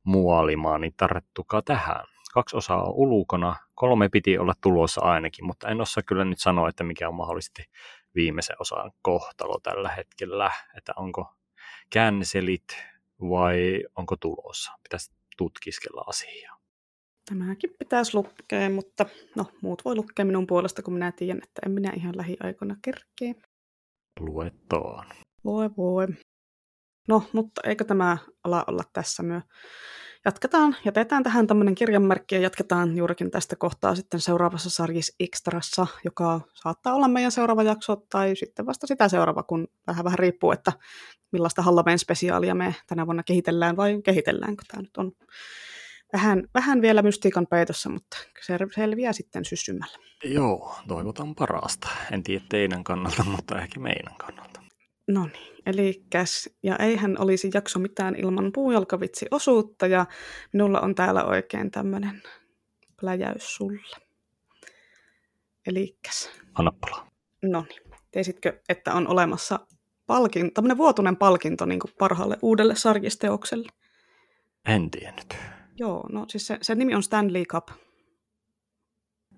A: muolimaa, niin tarttukaa tähän. Kaksi osaa on ulkona, kolme piti olla tulossa ainakin, mutta en osaa kyllä nyt sanoa, että mikä on mahdollisesti viimeisen osan kohtalo tällä hetkellä, että onko cancelit vai onko tulossa. Pitäisi tutkiskella asiaa.
B: Tämäkin pitäisi lukea, mutta no, muut voi lukea minun puolesta, kun minä tiedän, että en minä ihan lähiaikoina kerkee.
A: Luettoon.
B: Voi voi. No, mutta eikö tämä ala olla tässä myö? Jatketaan, jätetään tähän tämmöinen kirjanmerkki ja jatketaan juurikin tästä kohtaa sitten seuraavassa sarjissa Extrassa, joka saattaa olla meidän seuraava jakso tai sitten vasta sitä seuraava, kun vähän vähän riippuu, että millaista Halloween spesiaalia me tänä vuonna kehitellään vai kehitelläänkö tämä nyt on vähän, vähän vielä mystiikan peitossa, mutta se selviää sitten syssymällä.
A: Joo, toivotan parasta. En tiedä teidän kannalta, mutta ehkä meidän kannalta.
B: No niin, eli ja eihän olisi jakso mitään ilman puujalkavitsi-osuutta, ja minulla on täällä oikein tämmöinen pläjäys sulle. Elikkäs,
A: Anna palaa.
B: no niin, tiesitkö, että on olemassa palkin, tämmöinen vuotuinen palkinto niin parhaalle uudelle sarjisteokselle?
A: En tiennyt.
B: Joo, no siis se, se nimi on Stanley Cup.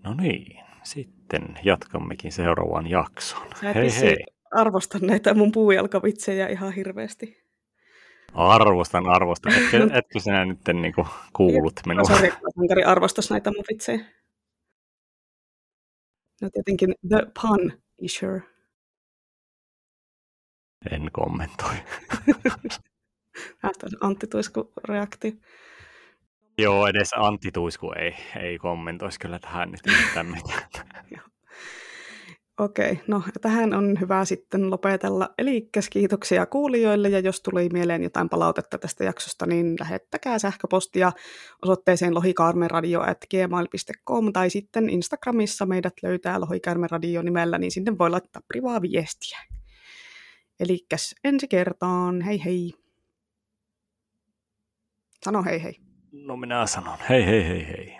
A: No niin, sitten. jatkammekin seuraavan jakson.
B: Sä
A: hei hei.
B: Arvosta näitä mun puujalkavitsejä ihan hirveästi.
A: Arvostan, arvostan. Etkö, etkö sinä nyt niinku kuulut minua?
B: Sori, sankari arvostas näitä mun vitsejä. No tietenkin the pun issue.
A: En kommentoi.
B: Antti Tuisku reaktio.
A: Joo, edes Antti Tuisku ei, ei kommentoisi kyllä tähän nyt mitään.
B: Okei, no tähän on hyvä sitten lopetella. Eli kiitoksia kuulijoille ja jos tuli mieleen jotain palautetta tästä jaksosta, niin lähettäkää sähköpostia osoitteeseen lohikarmeradio.gmail.com tai sitten Instagramissa meidät löytää Lohikarmeradio nimellä, niin sinne voi laittaa privaa viestiä. Eli ensi kertaan, hei hei. Sano hei hei.
A: No minä sanon hei hei hei hei.